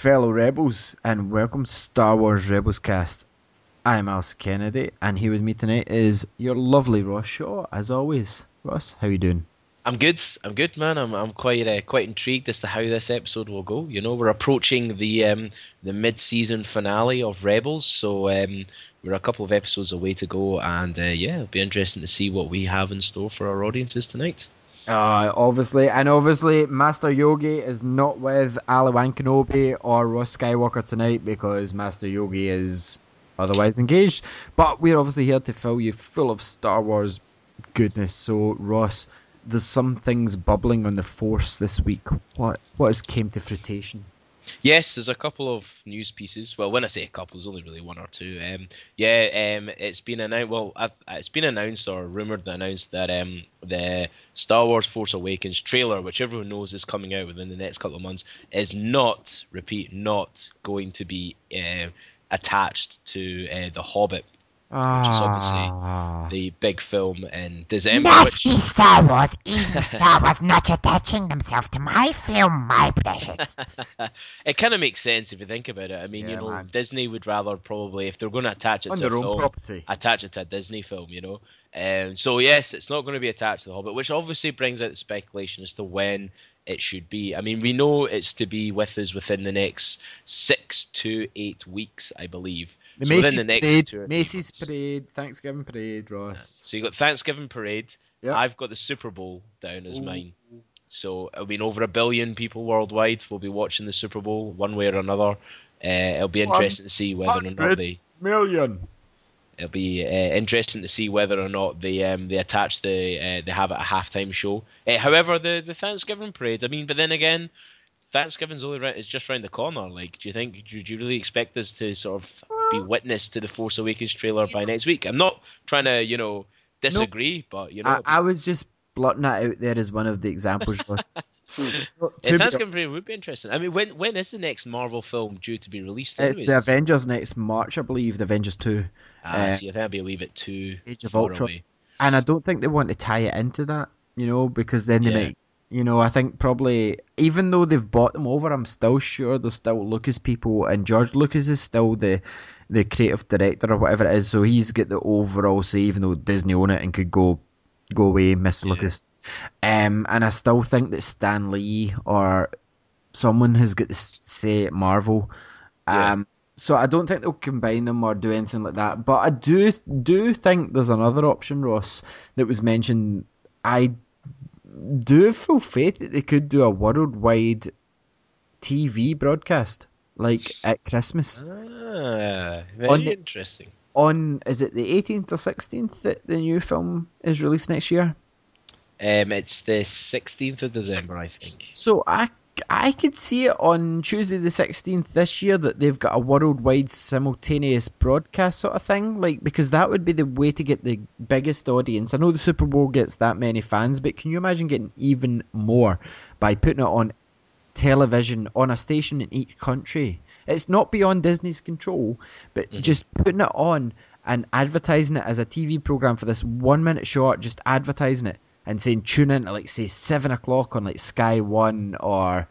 Fellow rebels, and welcome to Star Wars Rebels Cast. I'm Alice Kennedy, and here with me tonight is your lovely Ross Shaw, as always. Ross, how are you doing? I'm good. I'm good, man. I'm I'm quite uh, quite intrigued as to how this episode will go. You know, we're approaching the um, the mid season finale of Rebels, so um, we're a couple of episodes away to go, and uh, yeah, it'll be interesting to see what we have in store for our audiences tonight. Uh, obviously, and obviously, Master Yogi is not with Obi-Wan Kenobi or Ross Skywalker tonight because Master Yogi is otherwise engaged. But we're obviously here to fill you full of Star Wars goodness. So, Ross, there's some things bubbling on the Force this week. What what has came to fruition? Yes, there's a couple of news pieces. Well, when I say a couple, there's only really one or two. Um, yeah, um, it's been announced. Well, I've, it's been announced or rumored and announced that um, the Star Wars Force Awakens trailer, which everyone knows is coming out within the next couple of months, is not repeat, not going to be uh, attached to uh, the Hobbit which is obviously Ah. the big film in December. Nasty Which, Star Wars, evil Star Wars not attaching themselves to my film, my precious. it kind of makes sense if you think about it. I mean, Yeah, you know, man. Disney would rather probably, if they're going to attach it on to a their own film, property. attach it to a Disney film, you know. Um, so yes, it's not going to be attached to the Hobbit, which obviously brings out the speculation as to when it should be. I mean, we know it's to be with us within the next six to eight weeks, I believe. The So Macy's the next parade, Macy's parade, Thanksgiving parade, Ross. So you got Thanksgiving parade. Yep. I've got the Super Bowl down as Ooh. mine. So I mean, over a billion people worldwide will be watching the Super Bowl one way or another. Uh, it'll be interesting to see whether or not they. Million. It'll be uh, interesting to see whether or not they um, they attach the uh, they have a halftime show. Uh, however, the the Thanksgiving parade. I mean, but then again, Thanksgiving's only right. It's just round the corner. Like, do you think? Do, do you really expect us to sort of be witness to the Force Awakens trailer by next week? I'm not trying to you know disagree, but you know. I, I was just blotting that out there as one of the examples. Ross. Well, to be Thanksgiving would be interesting. I mean, when when is the next Marvel film due to be released? It's the? Avengers next March, I believe. The Avengers two, Ah, uh, see, I think I'll be a wee bit too Age of Ultron. away. and I don't think they want to tie it into that. You know, because then they Yeah. might. You know, I think probably even though they've bought them over, I'm still sure there's still Lucas people, and George Lucas is still the the creative director or whatever it is. So he's got the overall say, even though Disney own it and could go go away, Mr. Yeah. Lucas. Um, and I still think that Stan Lee or someone has got to say at Marvel. Yeah. Um, so I don't think they'll combine them or do anything like that. But I do do think there's another option, Ross, that was mentioned. I do have full faith that they could do a worldwide TV broadcast, like at Christmas. Ah, very On the- interesting. On is it the 18th or 16th that the new film is released next year? Um, it's the 16th of December, I think. So I I could see it on Tuesday the 16th this year that they've got a worldwide simultaneous broadcast sort of thing like because that would be the way to get the biggest audience. I know the Super Bowl gets that many fans, but can you imagine getting even more by putting it on television on a station in each country? It's not beyond Disney's control, but just putting it on and advertising it as a TV program for this one minute short, just advertising it and saying tune in at like say seven o'clock on like Sky One or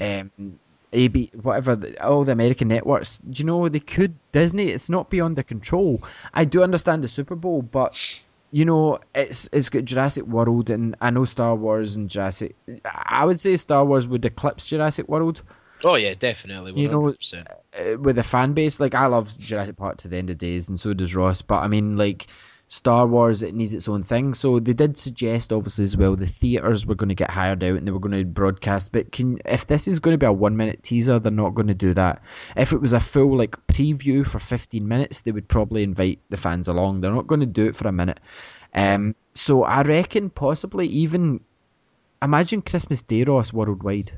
um, AB whatever the, all the American networks. Do you know they could Disney? It's not beyond their control. I do understand the Super Bowl, but you know it's it's got Jurassic World and I know Star Wars and Jurassic. I would say Star Wars would eclipse Jurassic World Oh yeah, definitely. 100%. You know, uh, with the fan base. Like I love Jurassic Park to the end of days, and so does Ross. But I mean, like Star Wars, it needs its own thing. So they did suggest, obviously, as well, the theaters were going to get hired out and they were going to broadcast. But can if this is going to be a one-minute teaser, they're not going to do that. If it was a full like preview for fifteen minutes, they would probably invite the fans along. They're not going to do it for a minute. Um, so I reckon possibly even imagine Christmas Day, Ross, worldwide.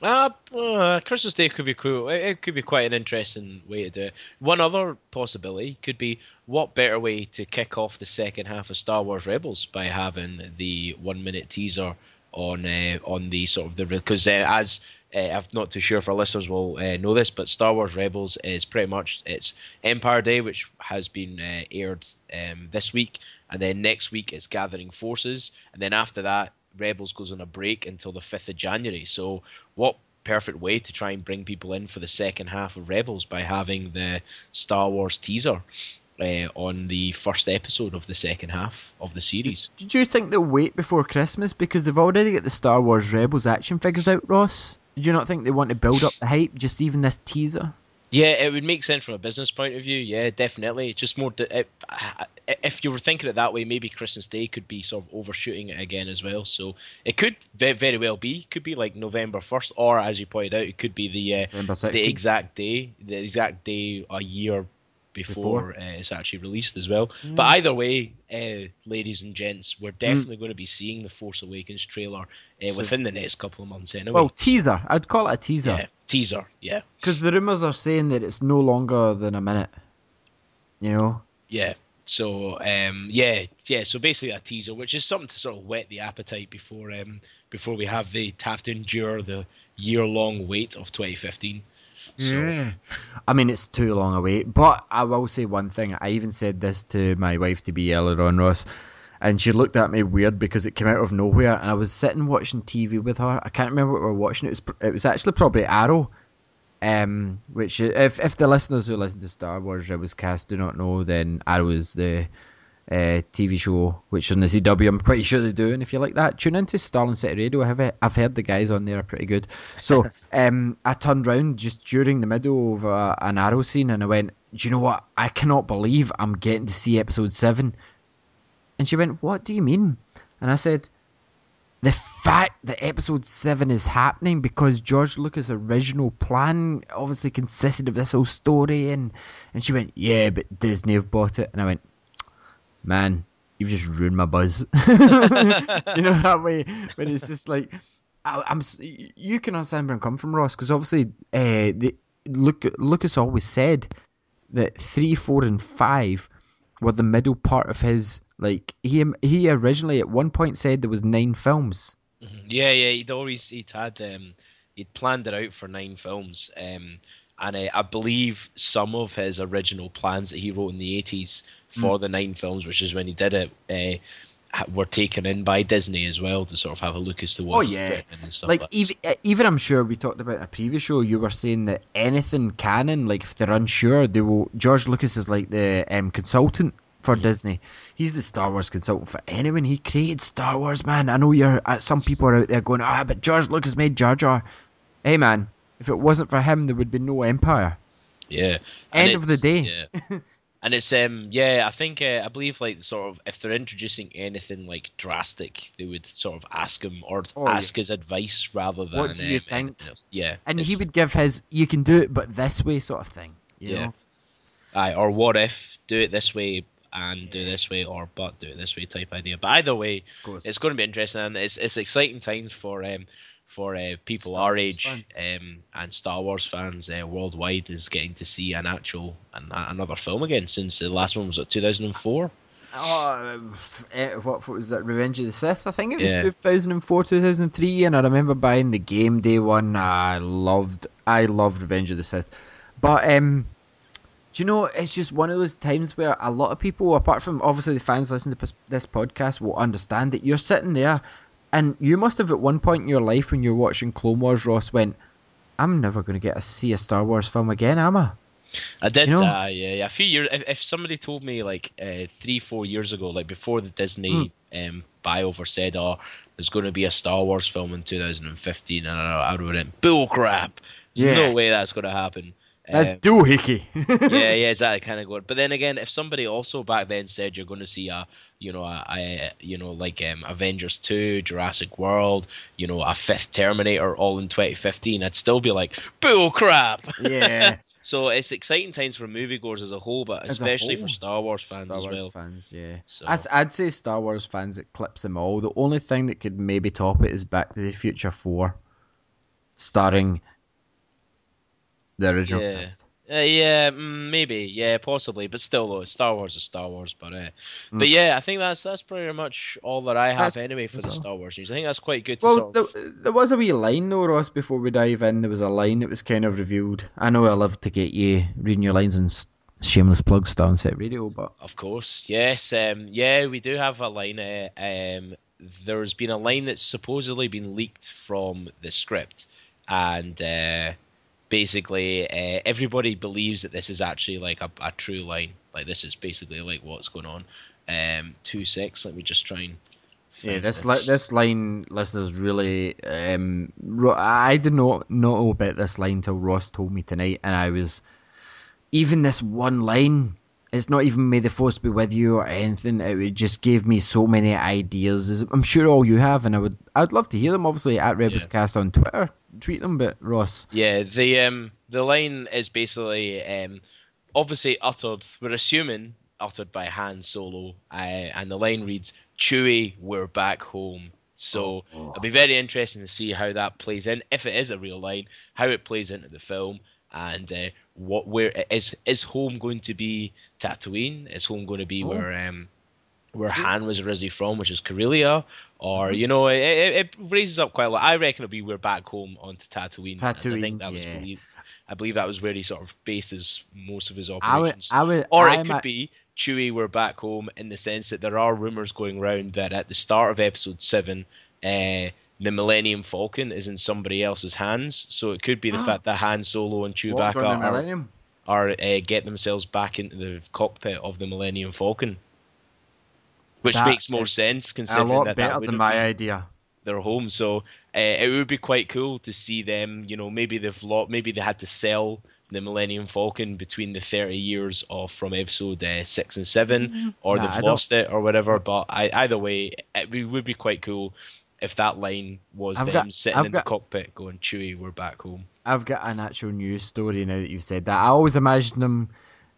Ah, uh, Christmas Day could be cool. It, it could be quite an interesting way to do it. One other possibility could be what better way to kick off the second half of Star Wars Rebels by having the one minute teaser on uh, on the sort of the because uh, as uh, I'm not too sure if our listeners will uh, know this, but Star Wars Rebels is pretty much it's Empire Day, which has been uh, aired um, this week, and then next week it's Gathering Forces, and then after that Rebels goes on a break until the fifth of January. So what perfect way to try and bring people in for the second half of Rebels by having the Star Wars teaser uh, on the first episode of the second half of the series. Did you think they'll wait before Christmas because they've already got the Star Wars Rebels action figures out, Ross? Do you not think they want to build up the hype, just even this teaser? Yeah, it would make sense from a business point of view. Yeah, definitely. Just more. To, it, if you were thinking it that way, maybe Christmas Day could be sort of overshooting it again as well. So it could very well be. Could be like November first, or as you pointed out, it could be the uh, the exact day, the exact day a year before, Before. Uh, it's actually released as well. But either way, uh, ladies and gents, we're definitely going to be seeing the Force Awakens trailer uh, So- within the next couple of months anyway. Well, teaser. I'd call it a yeah, teaser teaser. Yeah, because the rumors are saying that it's no longer than a minute. You know. Yeah. So um, yeah, yeah. So basically a teaser, which is something to sort of whet the appetite before um, before we have the have to endure the year long wait of 2015. So I mean, it's too long a wait. But I will say one thing. I even said this to my wife to be earlier on, Ross, and she looked at me weird because it came out of nowhere. And I was sitting watching TV with her. I can't remember what we were watching. It was it was actually probably Arrow. Um, which if if the listeners who listen to Star Wars Rebels cast do not know, then Arrow is the uh, TV show which is on the CW. I'm pretty sure they do. And if you like that, tune into Starling City Radio. I have I've heard the guys on there are pretty good. So um, I turned round just during the middle of uh, an Arrow scene, and I went, "Do you know what? I cannot believe I'm getting to see episode seven. And she went, "What do you mean?" And I said, "The fact that episode seven is happening because George Lucas' original plan obviously consisted of this whole story." And and she went, "Yeah, but Disney have bought it." And I went, "Man, you've just ruined my buzz." you know that way but it's just like. I, I'm. You can understand where I'm coming from, Ross, because obviously, uh, the Luc, Lucas always said that three, four, and five were the middle part of his. Like he he originally at one point said there was nine films. Mhm. yeah, yeah. He'd always he'd had um, he'd planned it out for nine films. Um, and uh, I believe some of his original plans that he wrote in the 80s for the nine films, which is when he did it, uh, were taken in by Disney as well to sort of have a look as to what Oh, yeah. and stuff Like like, even even I'm sure we talked about in a previous show. You were saying that anything canon, like if they're unsure, they will. George Lucas is like the um, consultant for Disney. He's the Star Wars consultant for anyone. He created Star Wars, man. I know you're. Uh, some people are out there going, ah, but George Lucas made Jar Jar. Hey, man. If it wasn't for him, there would be no Empire. Yeah. And End of the day. Yeah. and it's um yeah, I think uh, I believe like sort of if they're introducing anything like drastic, they would sort of ask him or Oh, yeah. ask his advice rather than What do you um, think? Yeah. And he would give his, you can do it, but this way sort of thing. Yeah. know? Aye, or what if do it this way and do this way, or but do it this way type idea. But either way, Of course. it's going to be interesting, and it's it's exciting times for um for uh, people Star our Wars age um and Star Wars fans uh, worldwide is getting to see an actual an, another film again since the last one was at 2004. Oh, eh, what, what was that? Revenge of the Sith. I think it was Yeah. 2004, 2003, and I remember buying the game day one. I loved, I loved Revenge of the Sith, but um, do you know? It's just one of those times where a lot of people, apart from obviously the fans listening to this podcast, will understand that you're sitting there, and you must have at one point in your life when you're watching Clone Wars, Ross went, "I'm never going to get to see a Star Wars film again, am I?" I did, You know? uh, yeah, yeah. A few years. If, if somebody told me like uh, three, four years ago, like before the Disney Hmm. um, buyover said, "Oh, there's going to be a Star Wars film in 2015," and I, I would have went, "Bull crap! There's Yeah. no way that's going to happen." That's Um, doohickey. yeah, yeah, exactly. Kind of good. But then again, if somebody also back then said you're going to see a, you know, a, a you know, like um, Avengers two, Jurassic World, you know, a fifth Terminator, all in 2015, I'd still be like, bull crap. yeah. So it's exciting times for moviegoers as a whole, but As especially whole. for Star Wars fans Star as Wars well. fans, yeah. So- I'd, I'd say Star Wars fans it clips them all. The only thing that could maybe top it is Back to the Future Four, starring the original Yeah. cast. Uh, yeah, mm, maybe, yeah, possibly, but still, though, Star Wars is Star Wars. But uh, Mm. but yeah, I think that's that's pretty much all that I have That's- anyway for the all. Star Wars news. I think that's quite good to Well, there, of. there was a wee line though, Ross. Before we dive in, there was a line that was kind of revealed. I know I love to get you reading your lines and shameless plug Star and Set Radio, but Of course, yes, um, yeah, we do have a line. Uh, um, there's been a line that's supposedly been leaked from the script, and uh, basically uh, everybody believes that this is actually like a, a true line. Like this is basically like what's going on. Um, two six. Let me just try and. Yeah, find this li- this line, listeners, really. Um, Ro- I did not know about this line till Ross told me tonight, and I was even this one line. It's not even "May the Force be with you" or anything. It just gave me so many ideas. I'm sure all you have, and I would, I'd love to hear them. Obviously, at Rebelscast on Twitter, tweet them. But Ross, Yeah, the um the line is basically um obviously uttered. We're assuming uttered by Han Solo, uh, and the line reads, "Chewie, we're back home." So Oh. it'll be very interesting to see how that plays in, if it is a real line, how it plays into the film, and uh, what where is is home going to be Tatooine? Is home going to be Oh. where um where Han was originally from, which is Corellia, or you know, it, it, it raises up quite a lot. I reckon it'll be we're back home onto Tatooine. as I Tatooine, think that was yeah. believed. I believe that was where he sort of bases most of his I would, operations. I would, or I'm it could a- be Chewie, we're back home, in the sense that there are rumors going around that at the start of Episode Seven, uh, the Millennium Falcon is in somebody else's hands. So it could be the fact that Han Solo and Chewbacca are, are uh, get themselves back into the cockpit of the Millennium Falcon, which That makes more sense A considering lot that better that than my idea. their home. So uh, it would be quite cool to see them. You know, maybe they've lost, maybe they had to sell the Millennium Falcon between the thirty years of from Episode uh, six and seven, or Nah, they've don't- lost it or whatever. But I, either way, it would- would be quite cool if that line was I've them got- sitting I've in got- the cockpit going, "Chewie, we're back home." I've got an actual news story now that you've said that. I always imagined them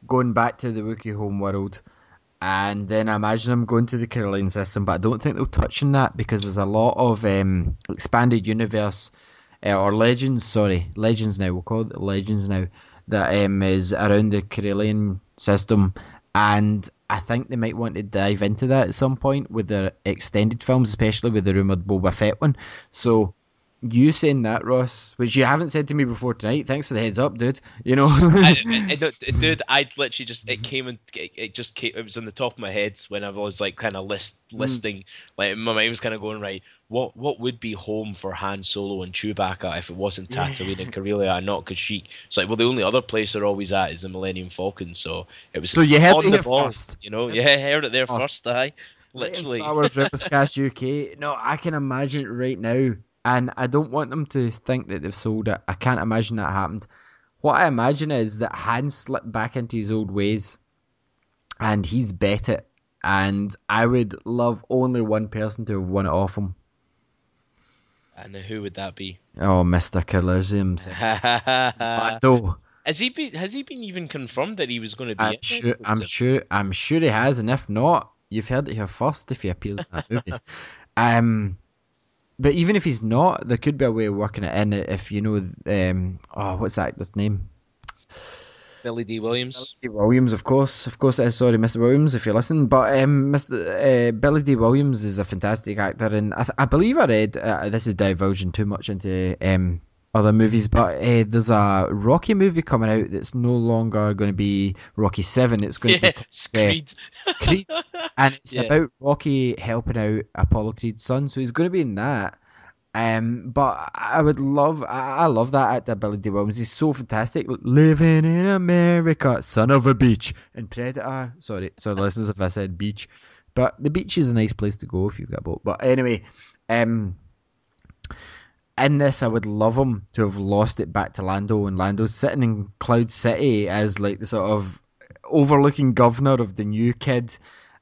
going back to the Wookiee home world, and then I imagine them going to the Corellian system, but I don't think they'll touch on that because there's a lot of um, expanded universe uh, or legends. Sorry, legends now. We'll call it legends now. That um, is around the Corellian system, and I think they might want to dive into that at some point with their extended films, especially with the rumored Boba Fett one. So you saying that, Ross, which you haven't said to me before tonight. Thanks for the heads up, dude. You know, I, I, I, dude, I literally just it came and it, it just came. It was on the top of my head when I was like kind of list hmm. listing. Like my mind was kind of going right. What what would be home for Han Solo and Chewbacca if it wasn't Tatooine and Corellia and not Kashyyyk? It's like well, the only other place they're always at is the Millennium Falcon. So it was So you heard on it the ball, first. You know, yeah, heard it there First. first. I literally. Star Wars Rebels Cast UK. No, I can imagine it right now, and I don't want them to think that they've sold it. I can't imagine that happened. What I imagine is that Han slipped back into his old ways, and he's bet it. And I would love only one person to have won it off him. And who would that be? Oh, Mister Calrissian's. Lando. Has he been? Has he been even confirmed that he was going to be? I'm sure. I'm sure. I'm sure he has, and if not, you've heard it here first. If he appears in that movie, um, but even if he's not, there could be a way of working it in. If you know, um, oh, what's that actor's name? Billy Dee Williams. Billy Dee Williams, of course, of course. Uh, sorry, Mr. Williams, if you're listening. But um, Mr. Uh, Billy Dee Williams is a fantastic actor, and I, th- I believe I read uh, this is divulging too much into um other movies, but uh, there's a Rocky movie coming out that's no longer going to be Rocky Seven. It's going to Yeah, be it's uh, Creed. Creed, and it's Yeah. about Rocky helping out Apollo Creed's son. So he's going to be in that. Um, but I would love, I, I love that actor Billy Dee Williams. He's so fantastic. Living in America, son of a beach, and Predator. Sorry, so listen if I said beach, but the beach is a nice place to go if you've got a boat. But anyway, um. In this, I would love him to have lost it back to Lando, and Lando's sitting in Cloud City as like the sort of overlooking governor of the new kid,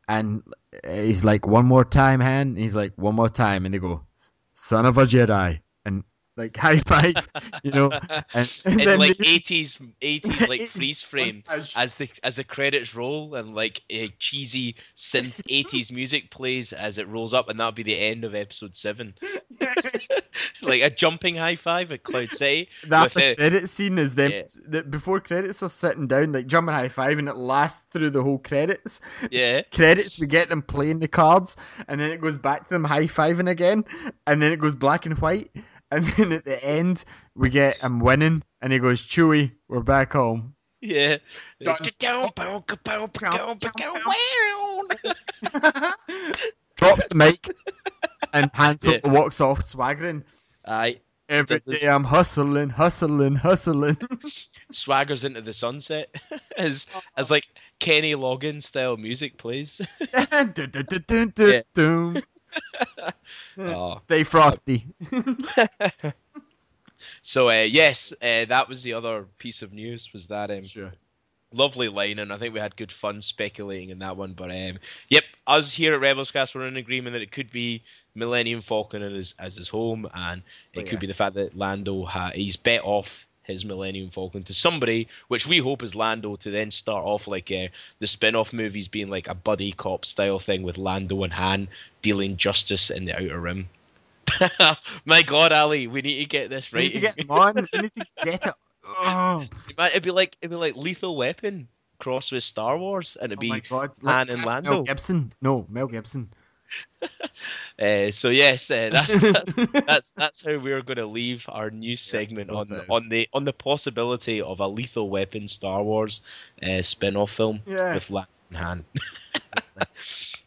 and he's like, "One more time, Han." And he's like, "One more time," and they go, "Son of a Jedi," and like high five, you know. And, and in like eighties, eighties like freeze frame montage. as the as the credits roll and like a cheesy synth eighties music plays as it rolls up, and that'll be the end of episode seven. Like a jumping high five at Cloud City. That the it- credit scene is them Yeah. s that before credits are sitting down like jumping high five and it lasts through the whole credits. Yeah, Credits we get them playing the cards and then it goes back to them high fiving again and then it goes black and white and then at the end we get him winning and he goes Chewy, we're back home. yeah. Drops the mic and Han Solo Yeah. walks off swaggering. Aye. Every day I'm hustling, hustling, hustling. swaggers into the sunset as as like Kenny Loggins style music plays. Dun. oh. Stay frosty. So uh, yes, uh, that was the other piece of news was that um, Sure. lovely line, and I think we had good fun speculating in that one. But um, yep, us here at Rebels Cast were in agreement that it could be Millennium Falcon as as his home, and it Oh, could be the fact that Lando ha- he's bet off his Millennium Falcon to somebody, which we hope is Lando, to then start off like uh, the spin-off movies being like a buddy cop style thing with Lando and Han dealing justice in the Outer Rim. My God, Ali, we need to get this right. We need to get on. We need to get it. Oh, it'd be like it'd be like Lethal Weapon crossed with Star Wars, and it'd oh be god. Han and Lando. Mel Gibson. No, Mel Gibson. uh, so yes, uh, that's, that's that's that's how we're going to leave our new segment on process. on the on the possibility of a Lethal Weapon Star Wars uh, spin-off film Yeah. with and Han.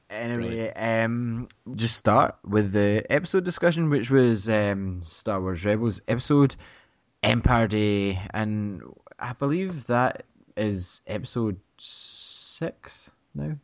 Anyway, um, just start with the episode discussion, which was um, Star Wars Rebels episode Empire Day, and I believe that is episode six now.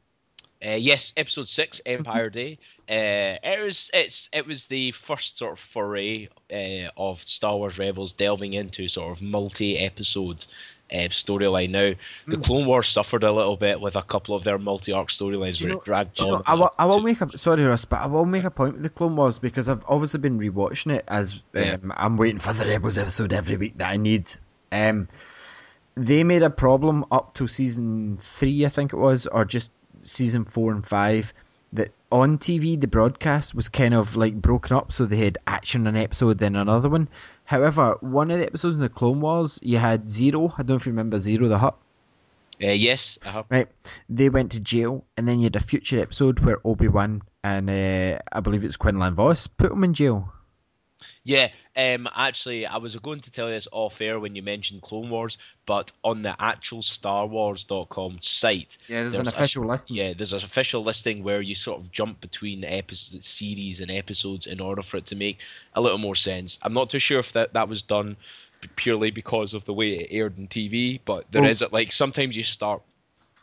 Uh, yes, episode six, Empire Day. Uh, it was it's it was the first sort of foray uh, of Star Wars Rebels delving into sort of multi-episode uh, storyline. Now, the Clone Wars suffered a little bit with a couple of their multi-arc storylines where know- it dragged you know, on. I will, I will to- make a sorry, Russ, but I will make a point with the Clone Wars because I've obviously been rewatching it as um, Yeah. I'm waiting for the Rebels episode every week that I need. Um, they made a problem up to season three, I think it was, or just season four and five. That on TV the broadcast was kind of like broken up, so they had action an episode, then another one. However, one of the episodes in the Clone Wars, you had Ziro. I don't know if you remember Ziro the Hutt. Uh, yes, uh-huh. Right. They went to jail, and then you had a future episode where Obi Wan and uh, I believe it's Quinlan Vos put them in jail. Yeah, um, actually, I was going to tell you this off air when you mentioned Clone Wars, but on the actual StarWars.com site, Yeah, there's, There's an a- official list. Yeah, there's an official listing where you sort of jump between episodes, series, and episodes in order for it to make a little more sense. I'm not too sure if that, that was done purely because of the way it aired on TV, but there Oh. is like sometimes you start.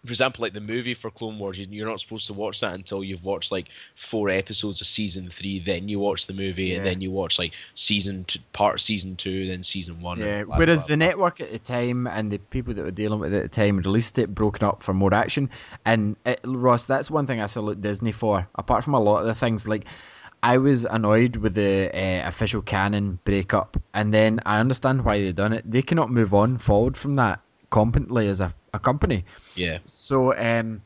For example, like the movie for Clone Wars, you- you're not supposed to watch that until you've watched like four episodes of season three. Then you watch the movie, and then you watch like season two, part of season two, then season one. Yeah, blah, whereas blah, the blah. network at the time and the people that were dealing with it at the time released it broken up for more action. And it, Ross, that's one thing I salute Disney for. Apart from a lot of the things, like I was annoyed with the uh, official canon breakup, and then I understand why they done it. They cannot move on forward from that competently as a, a company. yeah, So, um,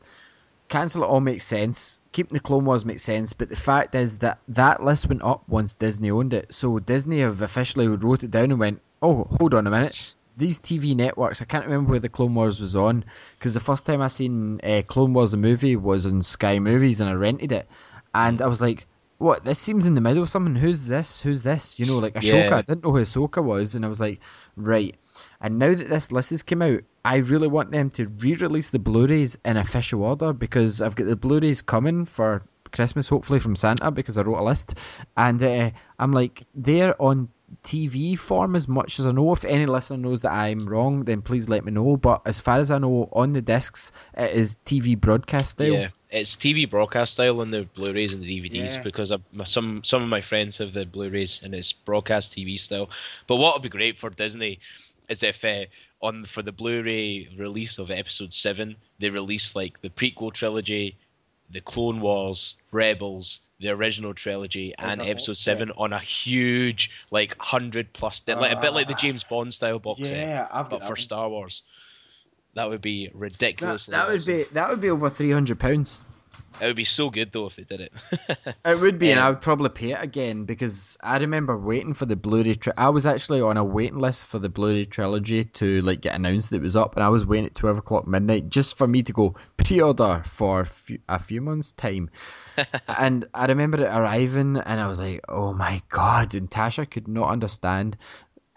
cancel it all makes sense. Keeping the Clone Wars makes sense, but the fact is that that list went up once Disney owned it. So Disney have officially wrote it down and went, "Oh, hold on a minute." These TV networks, I can't remember where the Clone Wars was on, because the first time I seen uh, Clone Wars the movie was on Sky Movies, and I rented it, and I was like, "What? This seems in the middle of something. Who's this? Who's this?" You know, like Ahsoka. Yeah. I didn't know who Ahsoka was, and I was like, "Right." And now that this list has come out, I really want them to re-release the Blu-rays in official order because I've got the Blu-rays coming for Christmas, hopefully from Santa, because I wrote a list, and uh, I'm like, they're on TV form as much as I know. If any listener knows that I'm wrong, then please let me know. But as far as I know, on the discs, it is TV broadcast style. Yeah, it's TV broadcast style on the Blu-rays and the DVDs Yeah. because I, some some of my friends have the Blu-rays and it's broadcast TV style. But what would be great for Disney is if uh, on for the Blu-ray release of Episode Seven, they release like the prequel trilogy, the Clone Wars, Rebels. The original trilogy and episode set. seven on a huge, like hundred plus, like a bit like the Ah. James Bond style box set, Yeah, I've got but for Star Wars. That would be That, ridiculous. that would be that would be over three hundred pounds. It would be so good though if they did it. It would be, and Um, I would probably pay it again because I remember waiting for the Blu-ray. Tri- I was actually on a waiting list for the Blu-ray trilogy to like get announced that it was up, and I was waiting at twelve o'clock midnight just for me to go pre-order for few, a few months' time. and I remember it arriving, and I was like, "Oh my god!" And Tasha could not understand.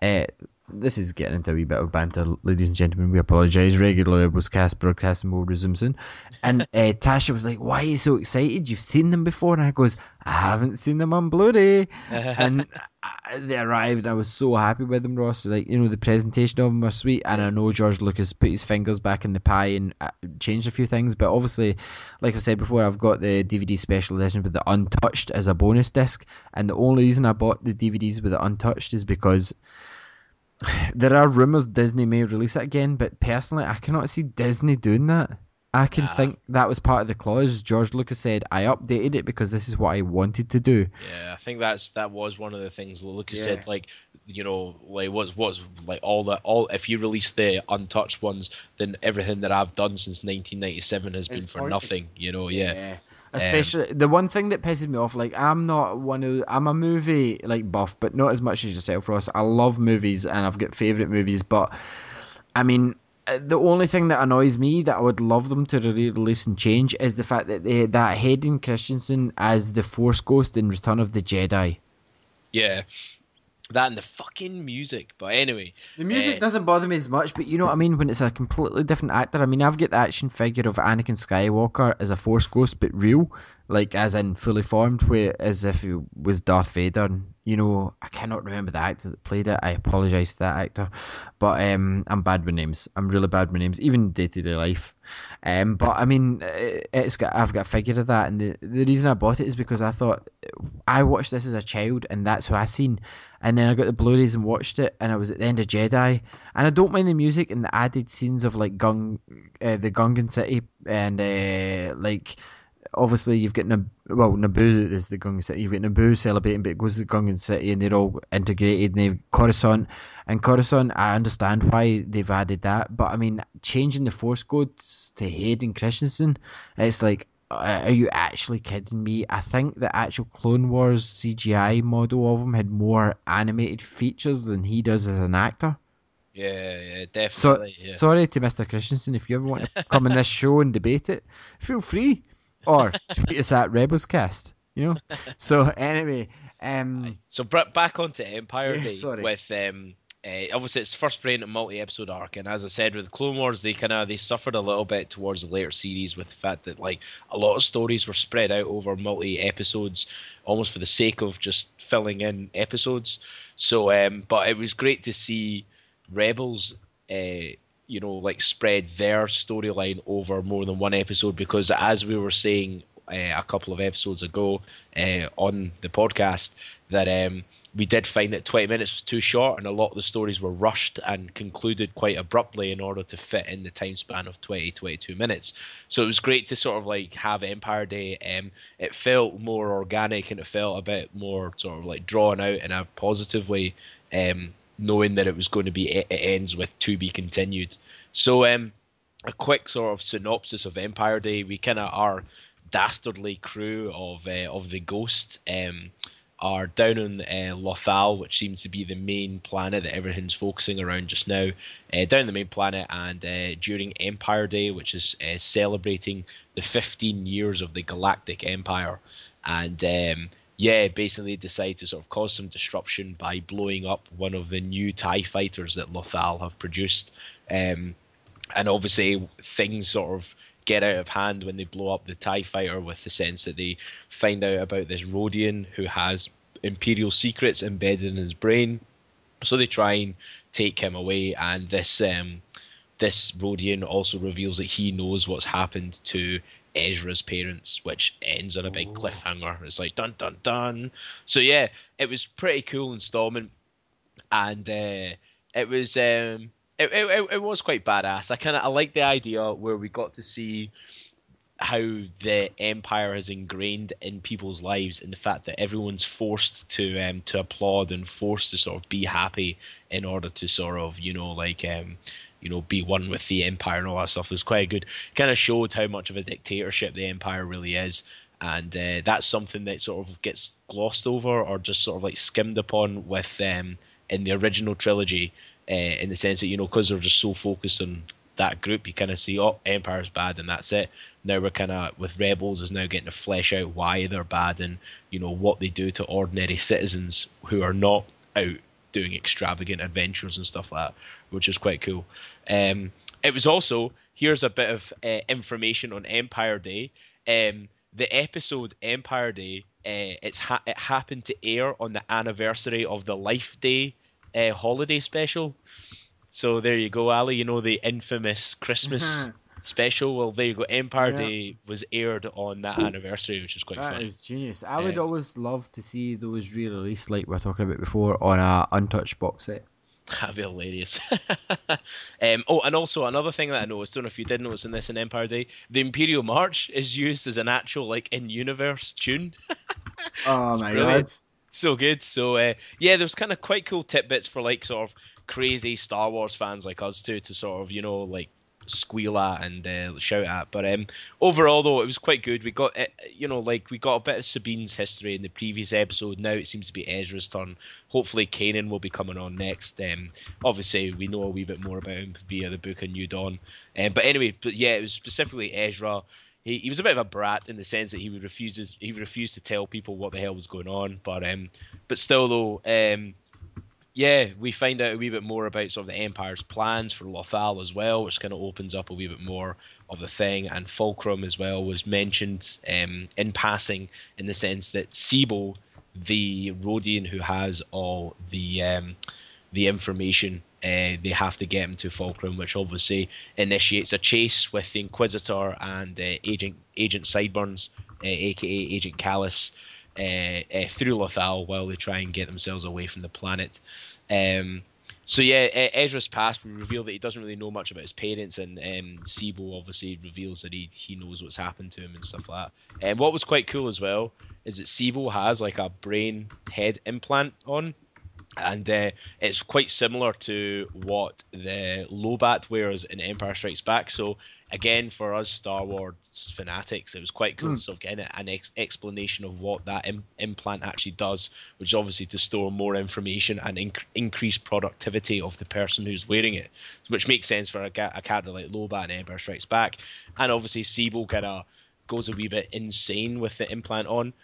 Uh, this is getting into a wee bit of banter, ladies and gentlemen. We apologise. Regular Rebels cast broadcasting will resume soon. And uh, Tasha was like, "Why are you so excited? You've seen them before?" And I goes, "I haven't seen them on Blu-ray." and uh, they arrived. and I was so happy with them, Ross. Like you know, the presentation of them was sweet, and I know George Lucas put his fingers back in the pie and uh, changed a few things. But obviously, like I said before, I've got the DVD special edition with the untouched as a bonus disc, and the only reason I bought the DVDs with the untouched is because there are rumors Disney may release it again, but personally, I cannot see Disney doing that. I can Nah. think that was part of the clause. George Lucas said, "I updated it because this is what I wanted to do." Yeah, I think that's that was one of the things Lucas Yeah. said. Like, you know, like what's what's like all the all. If you release the untouched ones, then everything that I've done since 1997 has been for pointless. nothing. You know, yeah, Especially the one thing that pisses me off, like I'm not one of I'm a movie like buff, but not as much as yourself, Ross. I love movies and I've got favourite movies, but I mean uh, the only thing that annoys me that I would love them to re-release and change is the fact that they that Hayden Christensen as the Force Ghost in Return of the Jedi. yeah. That and the fucking music. But anyway, The music Eh. doesn't bother me as much, but you know what I mean when it's a completely different actor. I mean, I've got the action figure of Anakin Skywalker as a Force ghost, but real, like as in fully formed, where as if he was Darth Vader. And, you know, I cannot remember the actor that played it. I apologise to that actor, but um, I'm bad with names. I'm really bad with names, even day to day life. Um, but I mean, it- it's got I've got a figure of that, and the the reason I bought it is because I thought I watched this as a child, and that's what I seen. And then I got the Blu-rays and watched it, and I was at the end of Jedi, and I don't mind the music and the added scenes of like Gung, uh, the Gungan city, and uh, like obviously you've got Nab- well Naboo is the Gungan city. You've got Naboo celebrating, but it goes to the Gungan city, and they're all integrated. And they've Coruscant, and Coruscant. I understand why they've added that, but I mean changing the Force ghosts to Hayden Christensen, it's like. Are you actually kidding me? I think the actual Clone Wars CGI model of him had more animated features than he does as an actor. yeah, yeah, So definitely. yeah. sorry to Mr. Christensen if you ever want to come on this show and debate it, feel free. Or tweet us at Rebelscast. You know. So anyway, um, So br- back onto Empire Yeah, Day sorry. with um, uh, obviously it's first frame multi-episode arc, and as I said with Clone Wars, they kind of they suffered a little bit towards the later series with the fact that like a lot of stories were spread out over multi episodes, almost for the sake of just filling in episodes. So, um, but it was great to see Rebels. Uh, you know, like spread their storyline over more than one episode because, as we were saying uh, a couple of episodes ago uh, on the podcast, that um, we did find that 20 minutes was too short and a lot of the stories were rushed and concluded quite abruptly in order to fit in the time span of 20, 22 minutes. So it was great to sort of like have Empire Day. Um, it felt more organic and it felt a bit more sort of like drawn out in a positive way. Um, knowing that it was going to be it, ends with to be continued. So um, a quick sort of synopsis of Empire Day. We kind of our dastardly crew of uh, of the Ghost um, are down on uh, Lothal, which seems to be the main planet that everything's focusing around just now. Uh, down the main planet, and uh, during Empire Day, which is uh, celebrating the 15 years of the Galactic Empire, and um, yeah, basically decide to sort of cause some disruption by blowing up one of the new TIE fighters that Lothal have produced. Um, and obviously, things sort of get out of hand when they blow up the TIE fighter with the sense that they find out about this Rodian who has Imperial secrets embedded in his brain. So they try and take him away, and this um, this Rodian also reveals that he knows what's happened to Ezra's parents, which ends on a big cliffhanger. It's like dun dun dun. So yeah, it was pretty cool installment, and uh, it was um, it, it it was quite badass. I kind of I like the idea where we got to see how the empire has ingrained in people's lives and the fact that everyone's forced to um to applaud and forced to sort of be happy in order to sort of you know like um you know be one with the empire and all that stuff. Was quite good. Kind of showed how much of a dictatorship the empire really is. And uh, that's something that sort of gets glossed over or just sort of like skimmed upon with um in the original trilogy uh, in the sense that you know because they're just so focused on that group you kind of see oh empire's bad and that's it. Now we're kind of with rebels is now getting to flesh out why they're bad and you know what they do to ordinary citizens who are not out doing extravagant adventures and stuff like that, which is quite cool. Um, it was also here's a bit of uh, information on Empire Day. Um, the episode Empire Day, uh, it's ha- it happened to air on the anniversary of the Life Day uh, holiday special. So there you go, Ali. You know the infamous Christmas special. Well, there you go. Empire Yeah. Day was aired on that anniversary, which is quite That fun. is genius. I would always love to see those re-released, like we were talking about before, on a untouched box set. That'd be hilarious. um, oh, and also another thing that I noticed, don't know if you did notice in this in Empire Day, the Imperial March is used as an actual like in-universe tune. Oh my brilliant. god! so good. So uh, yeah, there's kind of quite cool tidbits for like sort of crazy Star Wars fans like us too to sort of you know like squeal at and uh, shout at. But um, overall though, it was quite good. We got uh, you know like we got a bit of Sabine's history in the previous episode. Now it seems to be Ezra's turn. Hopefully, Kanan will be coming on next. Um, obviously we know a wee bit more about him via the book of New Dawn. Um, but anyway, but yeah, it was specifically Ezra he, he was a bit of a brat in the sense that he would refuses he refused to tell people what the hell was going on. But um, but still though, um, yeah, we find out a wee bit more about sort of the Empire's plans for Lothal as well, which kind of opens up a wee bit more of the thing. And Fulcrum as well was mentioned um, in passing in the sense that Tseebo, the Rodian who has all the um, the information. Uh, they have to get him to Fulcrum, which obviously initiates a chase with the Inquisitor and uh, Agent Agent Sideburns, uh, aka Agent Kallus, uh, uh, through Lothal while they try and get themselves away from the planet. Um, so yeah, Ezra's past. We reveal that he doesn't really know much about his parents, and um, Tseebo obviously reveals that he he knows what's happened to him and stuff like that. And what was quite cool as well is that Tseebo has like a brain head implant on, and uh, it's quite similar to what the Lobot wears in Empire Strikes Back. So again, for us Star Wars fanatics, it was quite cool Hmm. to sort of get an, ex- explanation of what that Im- implant actually does, which is obviously to store more information and inc- increase productivity of the person who's wearing it, which makes sense for a, ca- a character like Lobot in Empire Strikes Back, and obviously Tseebo kind of goes a wee bit insane with the implant on.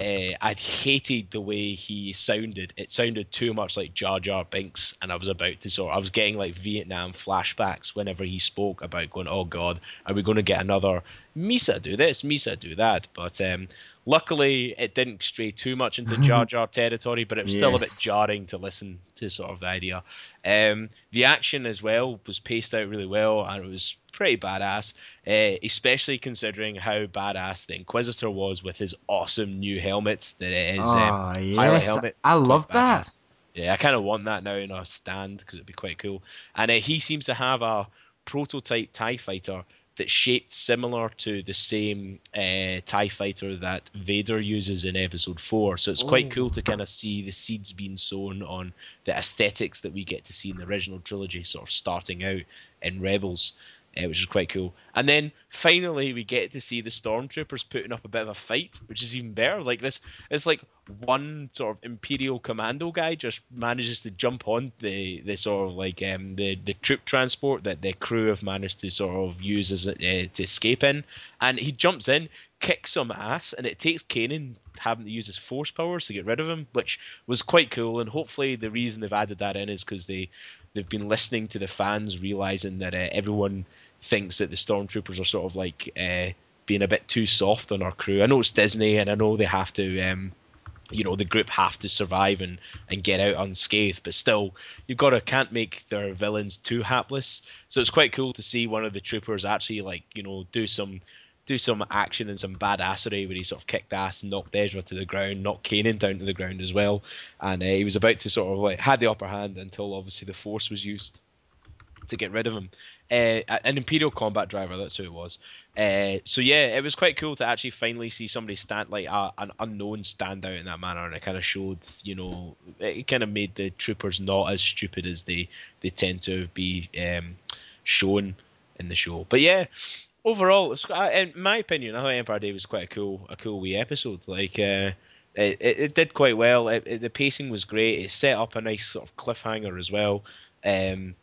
Uh, I hated the way he sounded. It sounded too much like Jar Jar Binks, and I was about to sort. I was getting like Vietnam flashbacks whenever he spoke about going, "Oh God, are we going to get another Misa do this, Misa do that?" But um, luckily, it didn't stray too much into Jar Jar territory, but it was still a bit jarring to listen to sort of the idea. Um, the action as well was paced out really well, and it was pretty badass, uh, especially considering how badass the Inquisitor was with his awesome new helmet that it is. um, Oh pilot yes, helmet. I love that. Yeah, I kind of want that now in a stand because it'd be quite cool. And uh, he seems to have a prototype Tie Fighter that's shaped similar to the same uh, Tie Fighter that Vader uses in Episode Four. So it's quite Oh. cool to kind of see the seeds being sown on the aesthetics that we get to see in the original trilogy, sort of starting out in Rebels. Uh, which is quite cool. And then finally, we get to see the stormtroopers putting up a bit of a fight, which is even better. Like this, it's like one sort of Imperial commando guy just manages to jump on the the sort of like um, the the troop transport that the crew have managed to sort of use as uh, to escape in, and he jumps in, kicks some ass, and it takes Kanan having to use his force powers to get rid of him, which was quite cool. And hopefully, the reason they've added that in is because they they've been listening to the fans, realizing that uh, everyone thinks that the stormtroopers are sort of like uh, being a bit too soft on our crew. I know it's Disney, and I know they have to. Um, you know the group have to survive and, and get out unscathed, but still you've got to can't make their villains too hapless. So it's quite cool to see one of the troopers actually like you know do some do some action and some badassery where he sort of kicked ass and knocked Ezra to the ground, knocked Kanan down to the ground as well, and uh, he was about to sort of like had the upper hand until obviously the force was used to get rid of him. Uh, an Imperial combat driver, that's who it was. Uh, so yeah, it was quite cool to actually finally see somebody stand like an unknown stand out in that manner, and it kind of showed, you know, it kind of made the troopers not as stupid as they they tend to be um, shown in the show. But yeah, overall, it's, in my opinion, I thought Empire Day was quite a cool a cool wee episode. Like. Uh, it, it, it did quite well. It, it- the pacing was great. It set up a nice sort of cliffhanger as well. Um,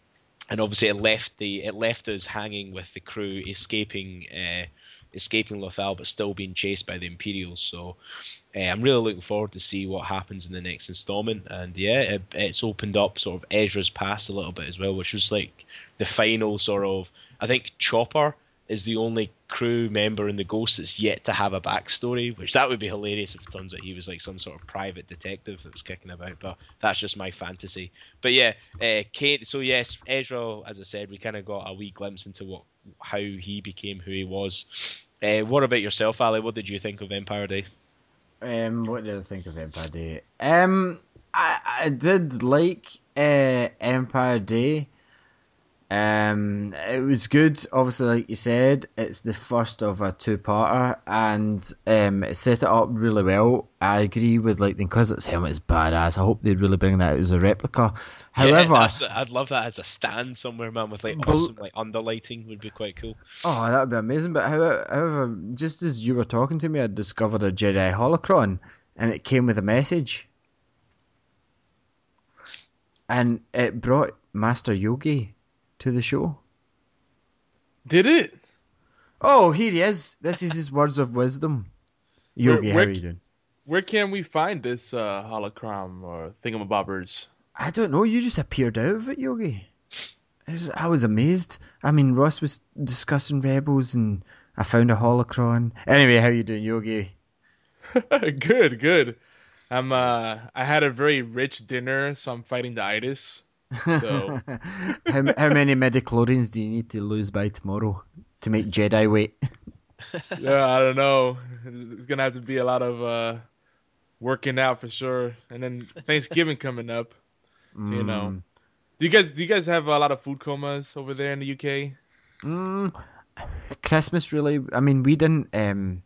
and obviously it left the it left us hanging with the crew escaping uh, escaping Lothal but still being chased by the Imperials. So uh, I'm really looking forward to see what happens in the next installment. And yeah, it, it's opened up sort of Ezra's past a little bit as well, which was like the final sort of. I think Chopper is the only crew member in the Ghost that's yet to have a backstory, which that would be hilarious if it turns out he was like some sort of private detective that was kicking about. But that's just my fantasy. But yeah, uh, Kate. So yes, Ezra, as I said, we kind of got a wee glimpse into what how he became who he was. Uh, what about yourself, Ali? What did you think of Empire Day? Um, what did I think of Empire Day? Um, I I did like uh, Empire Day. Um, it was good. Obviously, like you said, it's the first of a two-parter, and um, it set it up really well. I agree with like the Inquisitor's helmet is badass. I hope they really bring that out as a replica. However, yeah, I'd love that as a stand somewhere, man, with like awesome like underlighting would be quite cool. Oh, that would be amazing. But however, however, just as you were talking to me, I discovered a Jedi holocron, and it came with a message, and it brought Master Yogi to the show. Did it? Oh, here he is. This is his words of wisdom. Yogi, Where- how are you doing? Where can we find this uh, holocron or thingamabobbers? I don't know. You just appeared out of it, Yogi. I was, I was amazed. I mean, Ross was discussing Rebels, and I found a holocron. Anyway, how you doing, Yogi? good, good. I'm uh I had a very rich dinner, so I'm fighting the itis. So how, how many midichlorians do you need to lose by tomorrow to make Jedi weight? yeah, I don't know. It's gonna have to be a lot of uh working out for sure. And then Thanksgiving coming up. So, you know. Mm. Do you guys do you guys have a lot of food comas over there in the UK? Mm, Christmas really. I mean, we didn't. Um,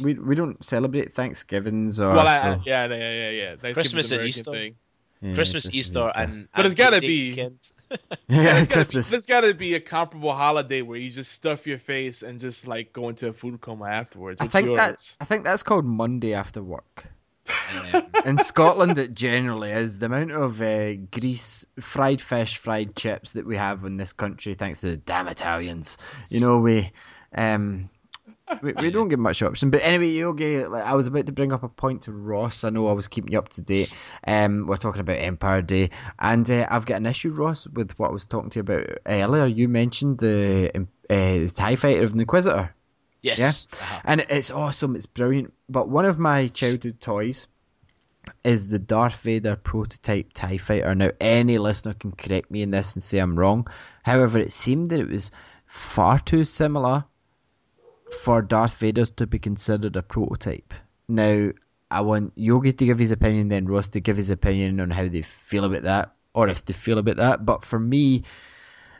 we we don't celebrate Thanksgivings or well, I, so. I- yeah, yeah, yeah, yeah. Christmas and Easter. Thing. Yeah, Christmas, Easter, and But and it's gotta be- weekend. yeah, There's gotta, Christmas. be, there's gotta be a comparable holiday where you just stuff your face and just like go into a food coma afterwards. I think yours? that I think that's called Monday after work. In Scotland, it generally is the amount of uh, grease, fried fish, fried chips that we have in this country, thanks to the damn Italians. You know, we um, we, we don't give much option. But anyway, Yogi, like, I was about to bring up a point to Ross. I know I was keeping you up to date. Um, we're talking about Empire Day, and uh, I've got an issue, Ross, with what I was talking to you about earlier. You mentioned the um, uh, the Tie Fighter of the Inquisitor. yes. Yeah. uh-huh. And it's awesome, it's brilliant. But one of my childhood toys is the Darth Vader prototype TIE fighter. Now, any listener can correct me in this and say I'm wrong. However, it seemed that it was far too similar for Darth Vader's to be considered a prototype. Now, I want Yogi to give his opinion, then Ross to give his opinion on how they feel about that, or if they feel about that. But for me,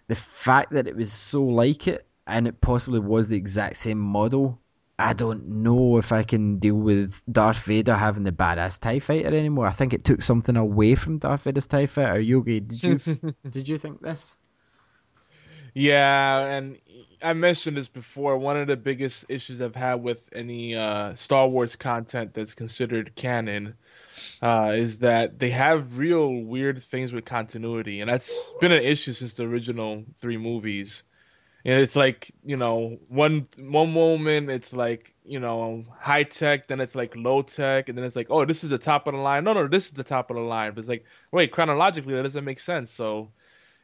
the fact that it was so like it and it possibly was the exact same model, I don't know if I can deal with Darth Vader having the badass Tie Fighter anymore. I think it took something away from Darth Vader's Tie Fighter. Yogi, did you did you think this? Yeah, and I mentioned this before. One of the biggest issues I've had with any uh, Star Wars content that's considered canon uh, is that they have real weird things with continuity, and that's been an issue since the original three movies. And it's like you know, one one moment it's like you know high tech, then it's like low tech, and then it's like oh this is the top of the line. No, no, this is the top of the line. But it's like wait chronologically that doesn't make sense. So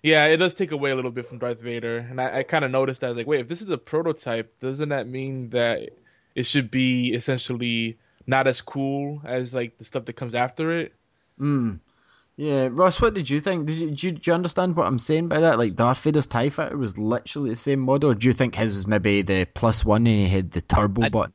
yeah, it does take away a little bit from Darth Vader, and I, I kind of noticed that. Like, wait, if this is a prototype, doesn't that mean that it should be essentially not as cool as like the stuff that comes after it? Mm. Yeah, Ross, what did you think? Did you, did you, do you understand what I'm saying by that? Like Darth Vader's Tie Fighter was literally the same model, or do you think his was maybe the plus one and he had the turbo I- button?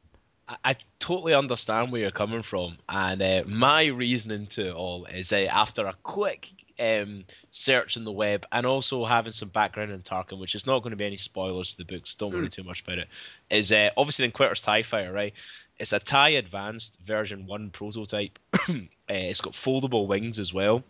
I, I totally understand where you're coming from, and uh, my reasoning to it all is uh, after a quick um, search on the web and also having some background in Tarkin, which is not going to be any spoilers to the books. Don't worry too much about it. Is uh, obviously the Inquisitor's Tie Fighter, right? It's a Tie Advanced version one prototype. uh, it's got foldable wings as well,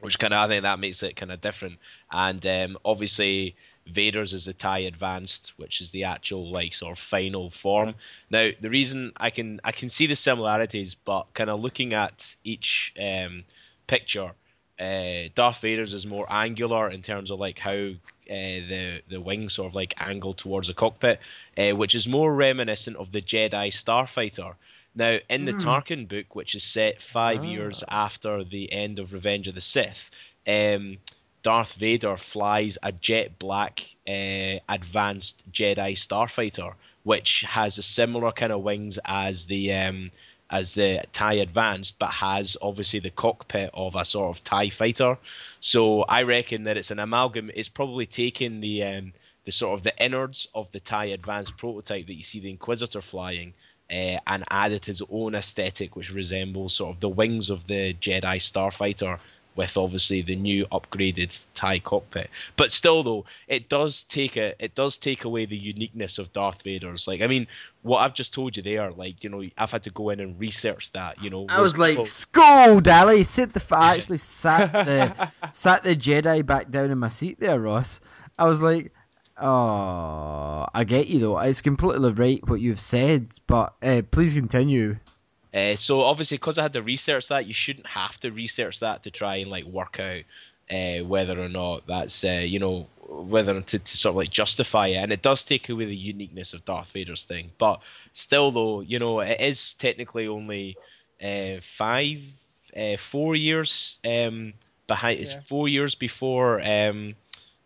which kind of I think that makes it kind of different. And um, obviously Vader's is a tie advanced, which is the actual like sort of final form. Now, the reason I can I can see the similarities, but kind of looking at each um, picture, uh, Darth Vader's is more angular in terms of like how uh, the the wings sort of like angle towards the cockpit, uh, which is more reminiscent of the Jedi Starfighter. Now, in the Tarkin book, which is set five years after the end of Revenge of the Sith, um, Darth Vader flies a jet black uh, advanced Jedi starfighter, which has a similar kind of wings as the um, as the Tie Advanced, but has obviously the cockpit of a sort of Tie fighter. So I reckon that it's an amalgam. It's probably taken the um, the sort of the innards of the Tie Advanced prototype that you see the Inquisitor flying. Uh, and added his own aesthetic, which resembles sort of the wings of the Jedi starfighter, with obviously the new upgraded tie cockpit. But still, though, it does take a it does take away the uniqueness of Darth Vader's. Like, I mean, what I've just told you there, like, you know, I've had to go in and research that. You know, I was like, "Skull, Dally!" Sit the. I actually sat the sat the Jedi back down in my seat there, Ross. I was like, "Oh, I get you though. It's completely right what you've said, but uh, please continue." Uh, so obviously, because I had to research that, you shouldn't have to research that to try and like work out uh, whether or not that's uh, you know whether to, to sort of like justify it, and it does take away the uniqueness of Darth Vader's thing. But still, though, you know, it is technically only uh, five, uh, four years um, behind. It's four years before um,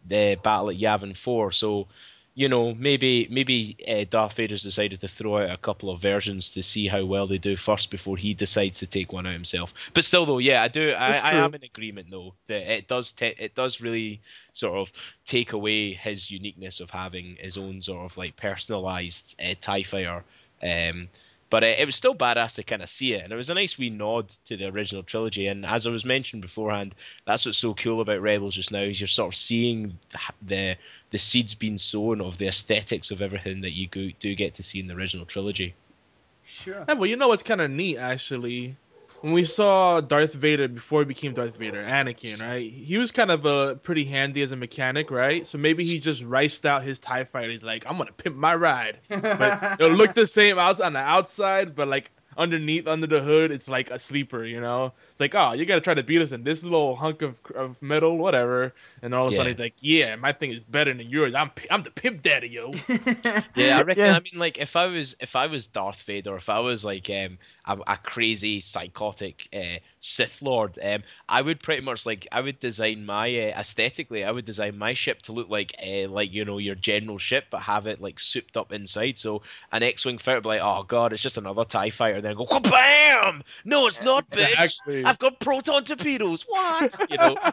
the battle at Yavin Four, so you know, maybe maybe uh, Darth Vader's decided to throw out a couple of versions to see how well they do first before he decides to take one out himself. But still, though, yeah, I do. I, I am in agreement though that it does te- it does really sort of take away his uniqueness of having his own sort of like personalized uh, Tie Fighter. Um, but uh, it was still badass to kind of see it, and it was a nice wee nod to the original trilogy. And as I was mentioned beforehand, that's what's so cool about Rebels just now is you're sort of seeing the the, the seeds being sown of the aesthetics of everything that you go, do get to see in the original trilogy. Sure. Yeah, well, you know what's kind of neat actually. When we saw Darth Vader before he became Darth Vader, Anakin, right? He was kind of a pretty handy as a mechanic, right? So maybe he just riced out his Tie Fighter. He's like, I'm gonna pimp my ride, but it'll look the same out on the outside, but like underneath, under the hood, it's like a sleeper. You know? It's like, oh, you gotta try to beat us in this little hunk of, of metal, whatever. And all of a sudden, Yeah. he's like, yeah, my thing is better than yours. I'm I'm the pimp daddy, yo. Yeah, I reckon. Yeah. I mean, like if I was if I was Darth Vader, if I was like um a, a crazy psychotic uh, Sith Lord, um, I would pretty much like I would design my uh, aesthetically, I would design my ship to look like uh, like you know your general ship, but have it like souped up inside. So an X-wing fighter would be like, oh god, it's just another Tie fighter. Then go, bam! No, it's not, bitch. Exactly. I've got proton torpedoes. What? You know?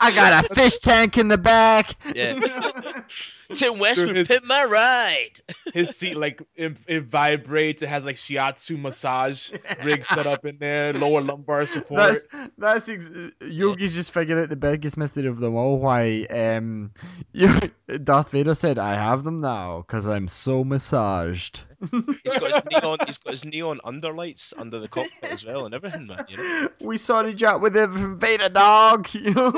I got a fish tank in the back. Yeah. Tim Westwood, his- pimp my ride. his seat like it, it vibrates. It has like shiatsu massage rig set up in there, lower lumbar support. That's that's ex- Yogi's just figured out the biggest mystery of them all. Why um, Darth Vader said, "I have them now because I'm so massaged." He's got his neon. He's got his neon underlights under the cockpit as well, and everything, man. You know, we sorry, Jack, with the Vader dog. You know.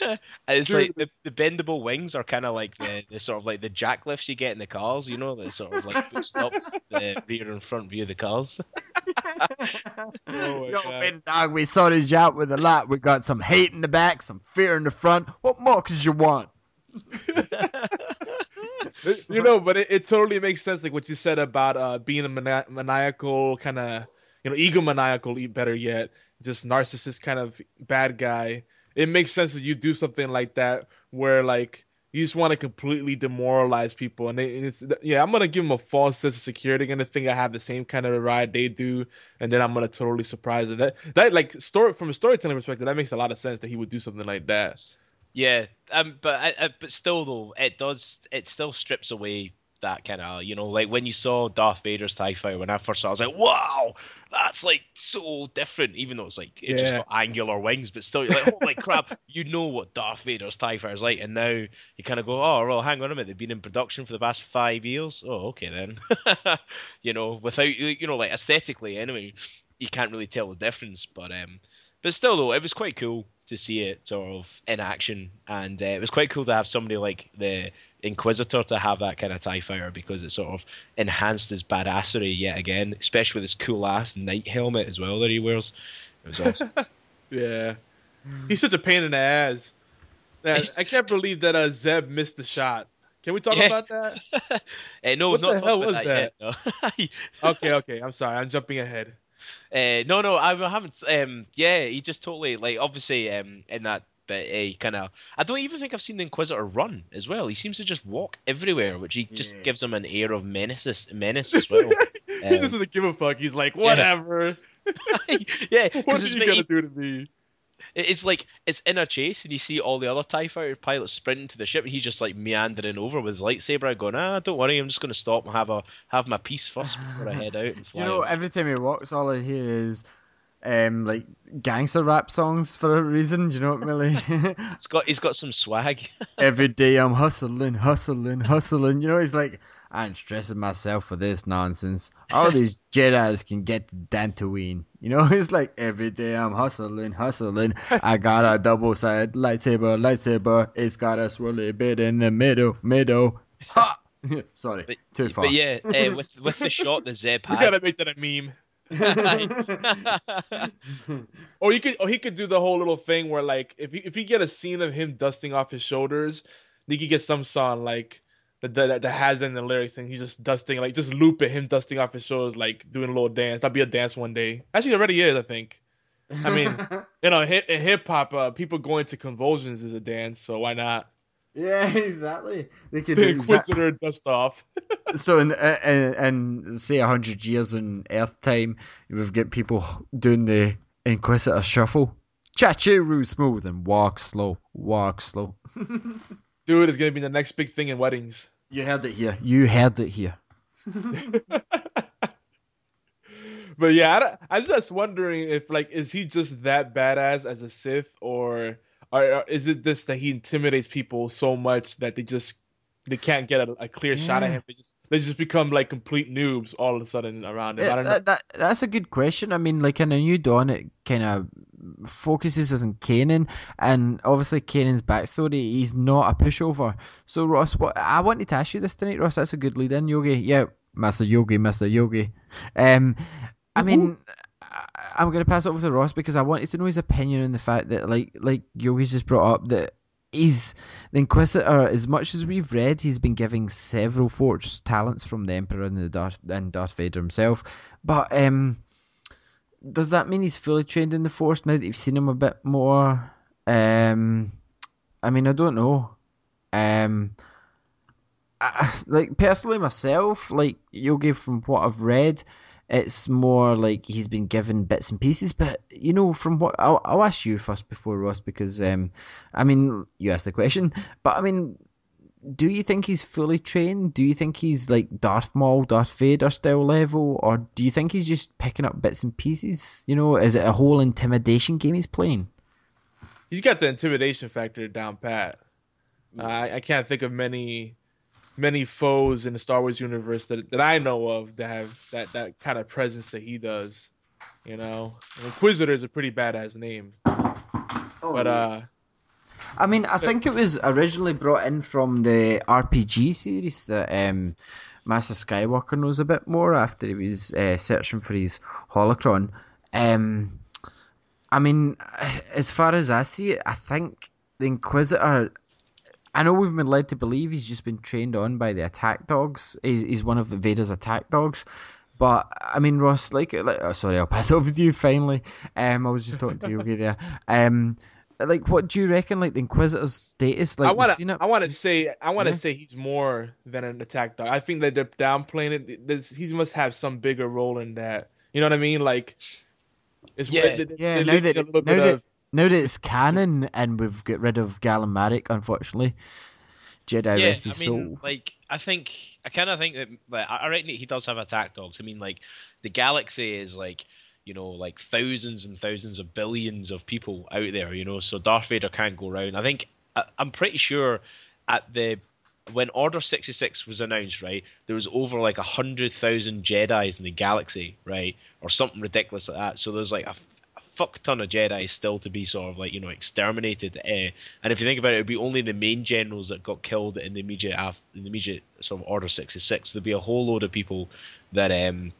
And it's Sure. like the, the bendable wings are kind of like the, the sort of like the jack lifts you get in the cars. You know, that sort of like boost up the rear and front view of the cars. Oh my Yo, God. Vader dog, we sorry, Jack, with a lot. We got some hate in the back, some fear in the front. What more could you want? You know, but it, it totally makes sense. Like what you said about uh, being a mani- maniacal kind of, you know, egomaniacal. Better yet, just narcissist kind of bad guy. It makes sense that you do something like that, where like you just want to completely demoralize people, and they, it's yeah, I'm gonna give them a false sense of security. Gonna think I have the same kind of ride they do, and then I'm gonna totally surprise them. That that like story from a storytelling perspective, that makes a lot of sense that he would do something like that. Yeah, um, but I, I, but still though, it does it still strips away that kind of you know like when you saw Darth Vader's Tie Fighter when I first saw, it, I was like, wow, that's like so different. Even though it's like it just got angular wings, but still you're like, holy crap, you know what Darth Vader's Tie Fighter is like, and now you kind of go, oh well, hang on a minute, they've been in production for the past five years. Oh, okay then, you know, without you know like aesthetically anyway, you can't really tell the difference, but um. But still, though, it was quite cool to see it sort of in action, and uh, it was quite cool to have somebody like the Inquisitor to have that kind of Tie Fighter because it sort of enhanced his badassery yet again, especially with his cool ass knight helmet as well that he wears. It was awesome. Yeah. He's such a pain in the ass. Man, I can't believe that uh, Zeb missed the shot. Can we talk Yeah. about that? Uh, no, What not the talking hell about was Yet, no. Okay, okay. I'm sorry. I'm jumping ahead. Uh, no, no, I haven't. Um, yeah, he just totally like obviously um in that bit he kind of. I don't even think I've seen the Inquisitor run as well. He seems to just walk everywhere, which he just Yeah. gives him an air of menace, menace as well. he Um, just doesn't give a fuck. He's like, whatever. yeah, What are you gonna do to me? It's like it's in a chase, and you see all the other Tie Fighter pilots sprinting to the ship, and he's just like meandering over with his lightsaber, out going, "Ah, don't worry, I'm just going to stop and have a have my piece first before I head out and Do fly." you know, away." every time he walks, all I hear is um like gangster rap songs for a reason. Do you know what, Millie? He's got he's got some swag. every day I'm hustling, hustling, hustling. You know, he's like, I'm stressing myself for this nonsense. All these Jedi's can get to Dantooine. You know, it's like every day I'm hustling, hustling. I got a double sided lightsaber, lightsaber. It's got a swirly bit in the middle, middle. Ha! Sorry, But- too far. But yeah, uh, with with the shot the Zeb We had, gotta make that a meme. Or you could, or he could do the whole little thing where, like, if you, if you get a scene of him dusting off his shoulders, you could get some song like that that, that has in the lyrics, and he's just dusting, like, just looping him dusting off his shoulders, like doing a little dance. That'll be a dance one day. Actually, it already is, I think. I mean, you know, hip, in hip hop, uh, people going to convulsions is a dance, so why not? yeah, exactly. They could The do exact- Inquisitor dust off. so in, in, in say a hundred years in Earth time, we've got people doing the Inquisitor shuffle. Cha-choo smooth and walk slow, walk slow. Dude, it's gonna be the next big thing in weddings. You heard it here. You heard it here. But yeah, I, am just wondering if like is he just that badass as a Sith, or, or, or is it just that he intimidates people so much that they just they can't get a, a clear shot at him? They just they just become like complete noobs all of a sudden around him. I Yeah, don't know. that, that, that's a good question. I mean, like in a New Dawn, it kind of focuses on Kanan, and obviously Kanan's backstory. He's not a pushover. So Ross, what I wanted to ask you this tonight, Ross. That's a good lead in, Yogi. Yeah, Master Yogi, Master Yogi. Um, I mean. I- I'm gonna pass it over to Ross because I wanted to know his opinion on the fact that, like, like Yogi's just brought up that he's the Inquisitor. As much as we've read, he's been giving several force talents from the Emperor and the Darth and Darth Vader himself. But um, does that mean he's fully trained in the Force now that you've seen him a bit more? Um, I mean, I don't know. Um, I, like personally myself, like Yogi, from what I've read, it's more like he's been given bits and pieces. But you know, from what I'll, I'll ask you first before Ross, because um, I mean, you asked the question, but I mean, do you think he's fully trained? Do you think he's like Darth Maul, Darth Vader style level, or do you think he's just picking up bits and pieces? You know, is it a whole intimidation game he's playing? He's got the intimidation factor down pat. I I can't think of many many foes in the Star Wars universe that, that I know of that have that, that kind of presence that he does. You know, An Inquisitor is a pretty badass name, but uh, I mean, I think it was originally brought in from the RPG series that um, Master Skywalker knows a bit more after he was uh, searching for his holocron. Um, I mean, as far as I see it, I think the Inquisitor. I know we've been led to believe he's just been trained on by the attack dogs. He's, he's one of Vader's attack dogs. But I mean, Ross, like, like oh, sorry, I'll pass it over to you finally. Um, I was just talking to Yogi there. Um, like, what do you reckon? Like the Inquisitor's status? Like, I want seen to it. I want to say I want to Yeah. say he's more than an attack dog. I think that they're downplaying it. There's, he must have some bigger role in that. You know what I mean? Like, it's Yeah. they- they- Yeah, they're now that- a little now bit that- of Now that it's canon and we've got rid of Galen Marek, unfortunately, Jedi yeah, rest his I mean, soul. like I think I kind of think that like, I reckon he does have attack dogs. I mean, like the galaxy is like you know like thousands and thousands of billions of people out there. You know, so Darth Vader can't go around. I think I, I'm pretty sure at the when Order 66 was announced, right, there was over like a hundred thousand Jedi's in the galaxy, right, or something ridiculous like that. So there's like a fuck ton of Jedi still to be sort of like you know exterminated. Uh, and if you think about it, it'd be only the main generals that got killed in the immediate af- in the immediate sort of Order 66. There'd be a whole load of people that um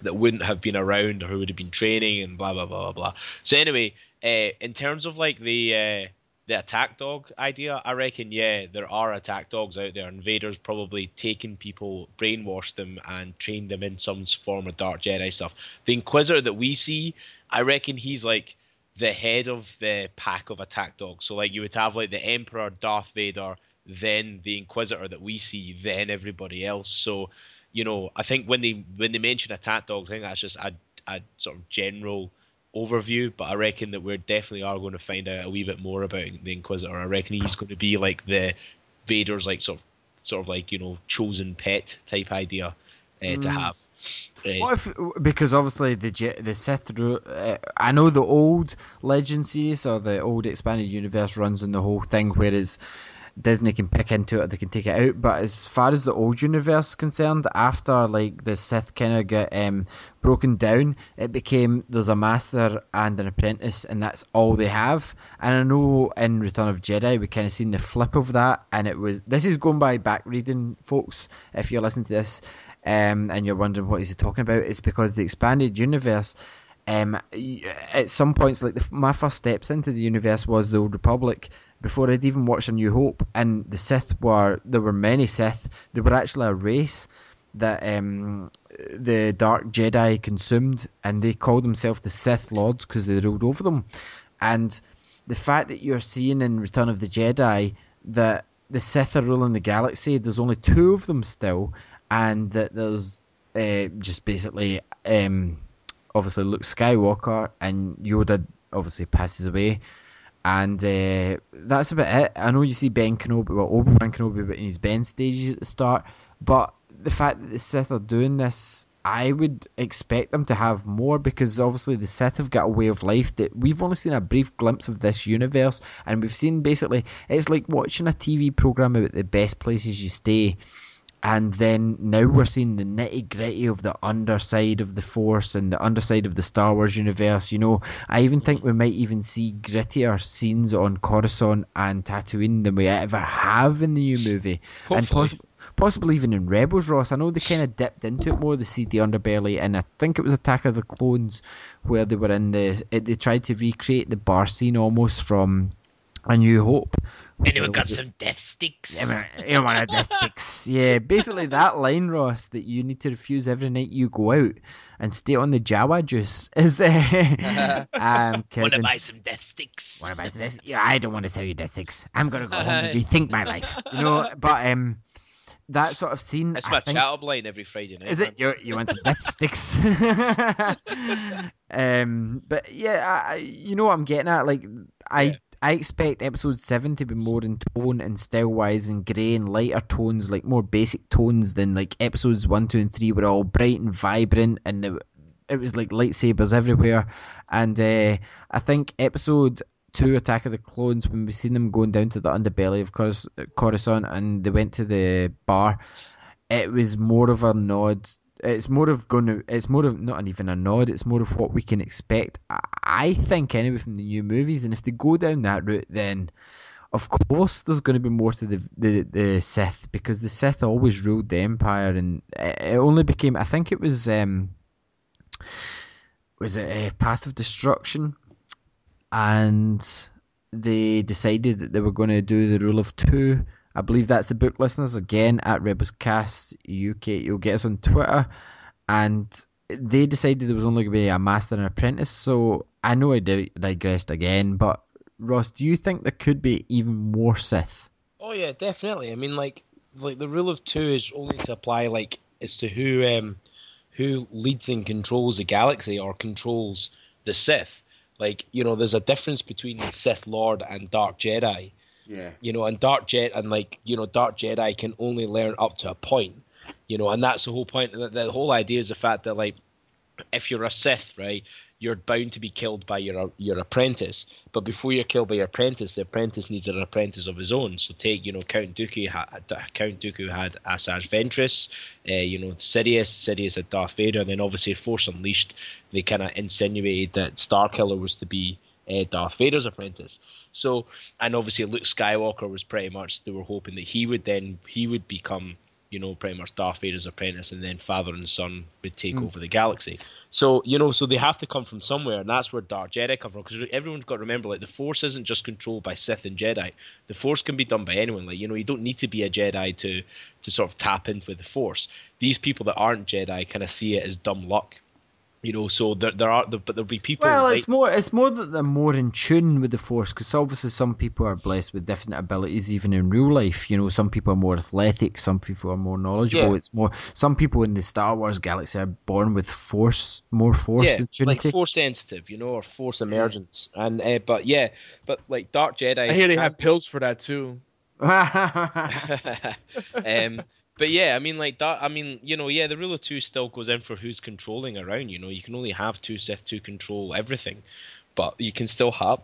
that wouldn't have been around or who would have been training and blah blah blah blah blah. So anyway, uh, in terms of like the uh, the attack dog idea, I reckon, yeah, there are attack dogs out there, Invaders probably taken people, brainwashed them, and trained them in some form of Dark Jedi stuff. The Inquisitor that we see, I reckon he's like the head of the pack of attack dogs. So, like, you would have like the Emperor, Darth Vader, then the Inquisitor that we see, then everybody else. So, you know, I think when they when they mention attack dogs, I think that's just a, a sort of general overview, but I reckon that we definitely are going to find out a wee bit more about the Inquisitor. I reckon he's going to be like the Vader's like sort of sort of like you know chosen pet type idea uh, mm. to have. Uh, what if because obviously the the Sith uh, I know the old Legend series or the old expanded universe runs on the whole thing, whereas Disney can pick into it, they can take it out. But as far as the old universe is concerned, after like the Sith kind of got um, broken down, it became there's a master and an apprentice, and that's all they have. And I know in Return of Jedi we kind of seen the flip of that, and it was this is going by back reading, folks. If you're listening to this, um, and you're wondering what he's talking about, it's because the expanded universe. Um, at some points, like the, my first steps into the universe was the Old Republic, before I'd even watched A New Hope, and the Sith were there were many Sith. They were actually a race that um, the Dark Jedi consumed, and they called themselves the Sith Lords because they ruled over them. And the fact that you're seeing in Return of the Jedi that the Sith are ruling the galaxy, there's only two of them still, and that there's uh, just basically um, obviously Luke Skywalker and Yoda obviously passes away. And uh, that's about it. I know you see Ben Kenobi, well, Obi Wan Kenobi but in his Ben stages at the start, but the fact that the Sith are doing this, I would expect them to have more because obviously the Sith have got a way of life that we've only seen a brief glimpse of this universe, and we've seen basically it's like watching a TV program about the best places you stay and then now we're seeing the nitty gritty of the underside of the Force and the underside of the Star Wars universe. You know, I even think we might even see grittier scenes on Coruscant and Tatooine than we ever have in the new movie, Hopefully. and possibly. Possibly even in Rebels, Ross. I know they kind of dipped into it more, the seedy underbelly, and I think it was Attack of the Clones where they were in the. It, they tried to recreate the bar scene almost from A New Hope, Anyone got some death sticks? Yeah, anyone want death sticks? Yeah, basically that line, Ross, that you need to refuse every night you go out and stay on the Jawa juice is. Uh, um, want to buy some death sticks? Want to buy some death? Yeah, I don't want to sell you death sticks. I'm gonna go home and rethink my life. You know, but um, that sort of scene. That's my think, chat up line every Friday night. Is it? You you want some death sticks? um, but yeah, I, you know what I'm getting at. Like I. Yeah I expect episode seven to be more in tone and style wise and grey and lighter tones, like more basic tones than like episodes one, two, and three were all bright and vibrant and it, it was like lightsabers everywhere. And uh, I think episode two, Attack of the Clones, when we seen them going down to the underbelly of Coruscant and they went to the bar, it was more of a nod it's more of going to it's more of not even a nod it's more of what we can expect i think anyway from the new movies and if they go down that route then of course there's going to be more to the, the the sith because the sith always ruled the empire and it only became i think it was um was it a path of destruction? And they decided that they were going to do the rule of two I believe that's the book listeners again at Rebelscast UK. You'll get us on Twitter, and they decided there was only going to be a master and apprentice. So I know I digressed again, but Ross, do you think there could be even more Sith? Oh yeah, definitely. I mean, like, like the rule of two is only to apply like as to who um who leads and controls the galaxy or controls the Sith. Like, you know, there's a difference between Sith Lord and Dark Jedi yeah. You know, and Dark Jet and like you know, Dark Jedi can only learn up to a point. You know, and that's the whole point. The, the whole idea is the fact that like, if you're a Sith, right, you're bound to be killed by your your apprentice. But before you're killed by your apprentice, the apprentice needs an apprentice of his own. So take you know Count Dooku. Count Dooku had Asajj Ventress. Uh, you know Sidious. Sidious had Darth Vader. And then obviously Force Unleashed. They kind of insinuated that Starkiller was to be uh, Darth Vader's apprentice. So, and obviously Luke Skywalker was pretty much they were hoping that he would then he would become you know, pretty much Darth Vader's apprentice, and then father and son would take Mm. over the galaxy. So you know, so they have to come from somewhere, and that's where Dark Jedi come from. Because everyone's got to remember, like the Force isn't just controlled by Sith and Jedi. The Force can be done by anyone. Like you know, you don't need to be a Jedi to to sort of tap into the Force. These people that aren't Jedi kind of see it as dumb luck. You know, so there, there are, but there'll be people. Well, like, it's more it's more that they're more in tune with the force because obviously some people are blessed with different abilities even in real life. You know, some people are more athletic, some people are more knowledgeable. Yeah. It's more some people in the Star Wars galaxy are born with force, more force yeah, like force sensitive, you know, or force emergence, and uh, but yeah, but like Dark Jedi. I hear they have pills for that too. um, but yeah, I mean, like that. I mean, you know, yeah, the rule of two still goes in for who's controlling around. You know, you can only have two Sith to control everything, but you can still have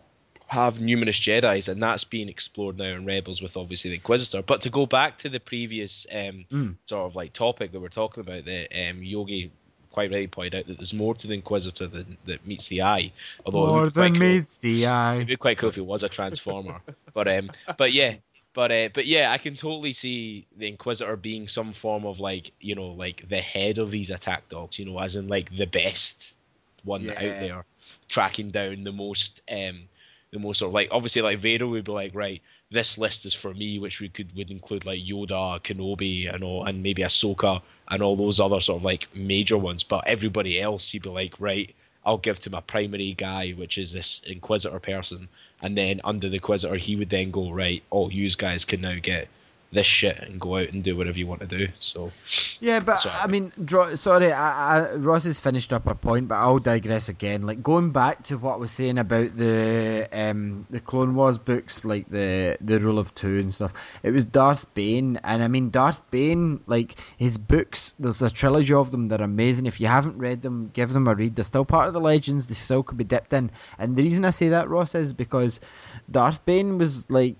have numerous Jedi's, and that's being explored now in Rebels with obviously the Inquisitor. But to go back to the previous um, Mm. sort of like topic that we're talking about, that um, Yogi quite rightly pointed out that there's more to the Inquisitor than that meets the eye. Although more than cool- meets the eye. It'd be quite cool if it was a transformer. but um, but yeah, but uh, but yeah, I can totally see the Inquisitor being some form of like you know like the head of these attack dogs. You know, as in like the best one out there, tracking down the most um the most sort of like obviously like Vader would be like right. This list is for me, which we could would include like Yoda, Kenobi, and all, and maybe Ahsoka, and all those other sort of like major ones. But everybody else, you'd be like, right, I'll give to my primary guy, which is this Inquisitor person, and then under the Inquisitor, he would then go right. Oh, you guys can now get this shit and go out and do whatever you want to do. So Yeah, but Sorry. I mean, dro- sorry, I, I, Ross has finished up her point, but I'll digress again. Like going back to what I was saying about the um, the Clone Wars books, like the the Rule of Two and stuff. It was Darth Bane, and I mean Darth Bane, like his books. There's a trilogy of them that are amazing. If you haven't read them, give them a read. They're still part of the legends. They still could be dipped in. And the reason I say that, Ross, is because Darth Bane was like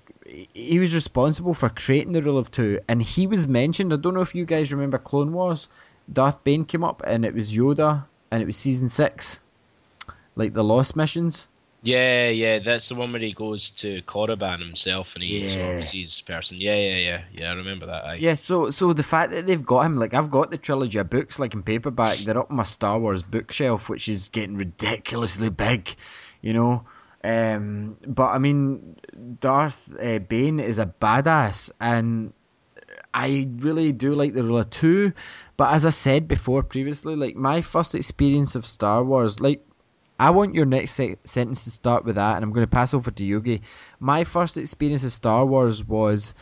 he was responsible for creating the rule of two, and he was mentioned. I don't know if you guys remember Clone Wars. Darth Bane came up, and it was Yoda, and it was season six, like the Lost missions. yeah, yeah, that's the one where he goes to Korriban himself and he sort Yeah. of sees person. Yeah, yeah, yeah, yeah. I remember that. aye. Yeah, so so the fact that they've got him, like I've got the trilogy of books, like in paperback. They're up on my Star Wars bookshelf, which is getting ridiculously big, you know. Um, but I mean, Darth uh, Bane is a badass, and I really do like the rule of two. But as I said before previously, like my first experience of Star Wars, like I want your next se- sentence to start with that, and I'm going to pass over to Yogi. My first experience of Star Wars was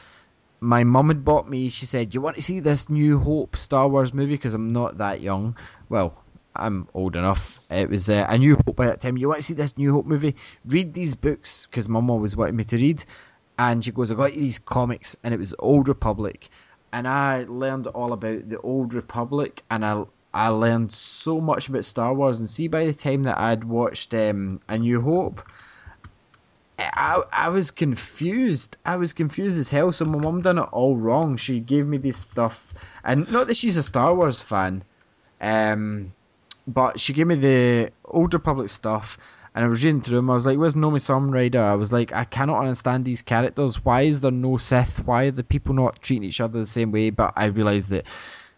my mum had bought me. She said, "You want to see this New Hope Star Wars movie?" Because I'm not that young. Well, I'm old enough. It was uh, a New Hope by that time. You want to see this New Hope movie? Read these books because mum always wanted me to read. And she goes, "I got you these comics," and it was Old Republic, and I learned all about the Old Republic, and I I learned so much about Star Wars. And see, by the time that I'd watched um, A New Hope. I, I was confused. I was confused as hell. So my mum done it all wrong. She gave me this stuff, and not that she's a Star Wars fan, um, but she gave me the Old Republic stuff, and I was reading through them. I was like, "Where's Nomi Storm Rider?" I was like, "I cannot understand these characters. Why is there no Sith? Why are the people not treating each other the same way?" But I realised that.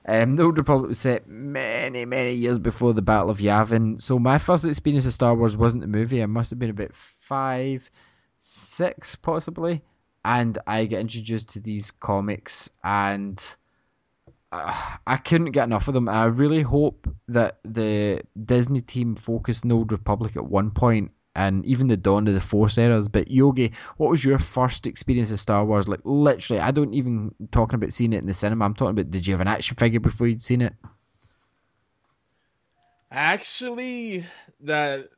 Um, the Old Republic was set many, many years before the Battle of Yavin. So my first experience of Star Wars wasn't the movie. I must have been about five, six possibly, and I get introduced to these comics, and uh, I couldn't get enough of them. I really hope that the Disney team focused on Old Republic at one point, and even the dawn of the Force eras. But Yogi, what was your first experience of Star Wars? Like literally, I don't even talking about seeing it in the cinema. I'm talking about did you have an action figure before you'd seen it? Actually, that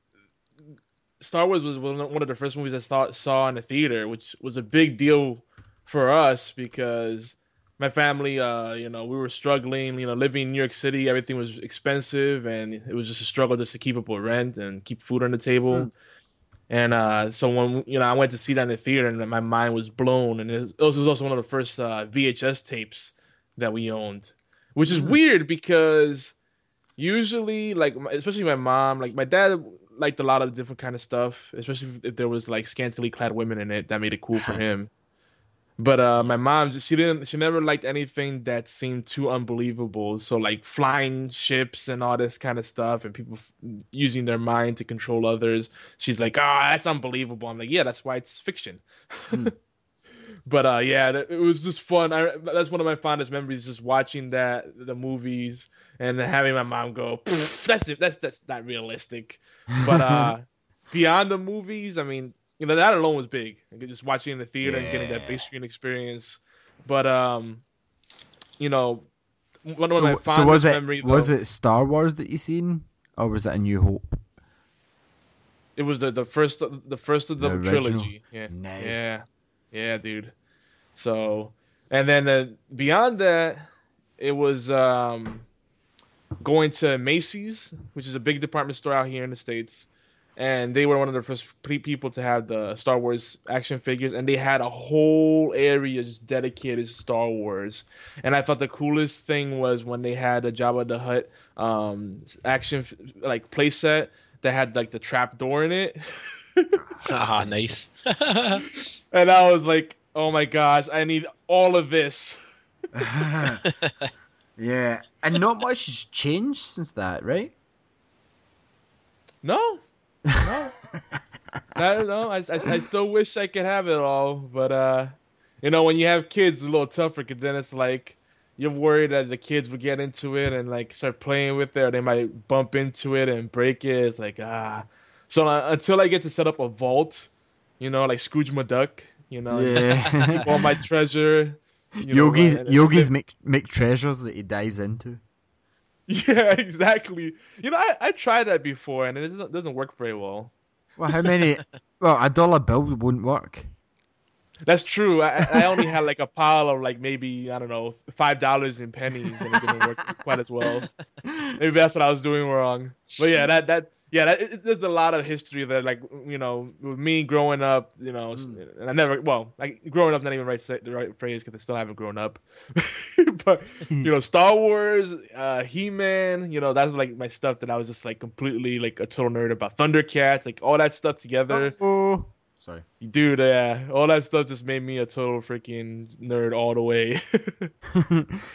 Star Wars was one one of the first movies I saw in the theater, which was a big deal for us because my family, uh, you know, we were struggling. You know, living in New York City, everything was expensive, and it was just a struggle just to keep up with rent and keep food on the table. Mm. And uh, so when you know, I went to see that in the theater, and my mind was blown. And it was, it was also one of the first uh, VHS tapes that we owned, which is Mm. weird because usually like especially my mom like my dad liked a lot of different kind of stuff especially if, if there was like scantily clad women in it that made it cool for him But uh, my mom, she didn't, she never liked anything that seemed too unbelievable. So like flying ships and all this kind of stuff, and people f- using their mind to control others. She's like, ah, that's unbelievable. I'm like, yeah, that's why it's fiction. but uh, yeah, it was just fun. I, that's one of my fondest memories, just watching that the movies and then having my mom go, "Pfft, that's that's that's not realistic. But uh, beyond the movies, I mean, you know, that alone was big. Like, Just watching in the theater and getting that big screen experience. But um, you know, one of So, my so fondest was it was though, it Star Wars that you seen, or was it A New Hope? it was the the first the first of the, The trilogy. Yeah, Nice. yeah, yeah, dude. So, and then uh, beyond that, it was um going to Macy's, which is a big department store out here in the states, and they were one of the first people to have the Star Wars action figures, and they had a whole area just dedicated to Star Wars. And I thought the coolest thing was when they had a Jabba the Hutt um action f- like playset that had like the trap door in it. ah, nice. And I was like, oh my gosh, I need all of this. yeah, and not much has changed since that, right? No, no, no, no. I, I, I still wish I could have it all, but uh, you know, when you have kids, it's a little tougher. Cause then it's like you're worried that the kids will get into it and like start playing with it, or they might bump into it and break it. It's like ah. So uh, until I get to set up a vault, you know, like Scrooge McDuck, you know, Yeah. keep all my treasure. you yogis and- yogis make make treasures that he dives into. Yeah, exactly. You know, I, I tried that before and it doesn't, doesn't work very well. Well, how many? well, a dollar bill wouldn't work. That's true. I, I only had like a pile of like maybe I don't know five dollars in pennies, and it didn't work quite as well. Maybe that's what I was doing wrong. But yeah, that that yeah, that, it, there's a lot of history there. Like you know, with me growing up, you know, and I never well, like growing up, not even right the right phrase because I still haven't grown up. but you know, Star Wars, uh, He Man, you know, that's like my stuff that I was just like completely like a total nerd about. Thundercats, like all that stuff together. Oh, sorry. Dude, yeah, all that stuff just made me a total freaking nerd all the way.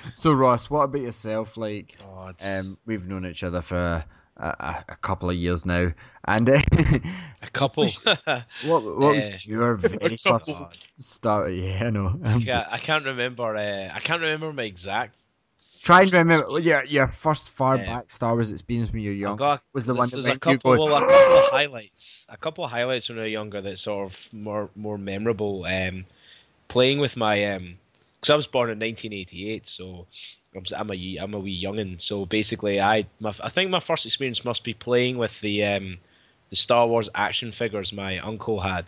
so Ross, what about yourself? Like, God. um, we've known each other for a, a, couple of years now, and uh, a couple. what what was your very first start? Yeah, I know. I'm yeah, I can't remember. Uh, I can't remember my exact. Try and remember your your first far back Star Wars experience when you were young. got- was the there's, one there's that a made you couple, well, a couple of highlights. A couple of highlights when I was younger that sort of more more memorable. Um, playing with my um, because I was born in 1988, so I'm, a I'm a wee youngin. So basically, I my, I think my first experience must be playing with the um, the Star Wars action figures my uncle had.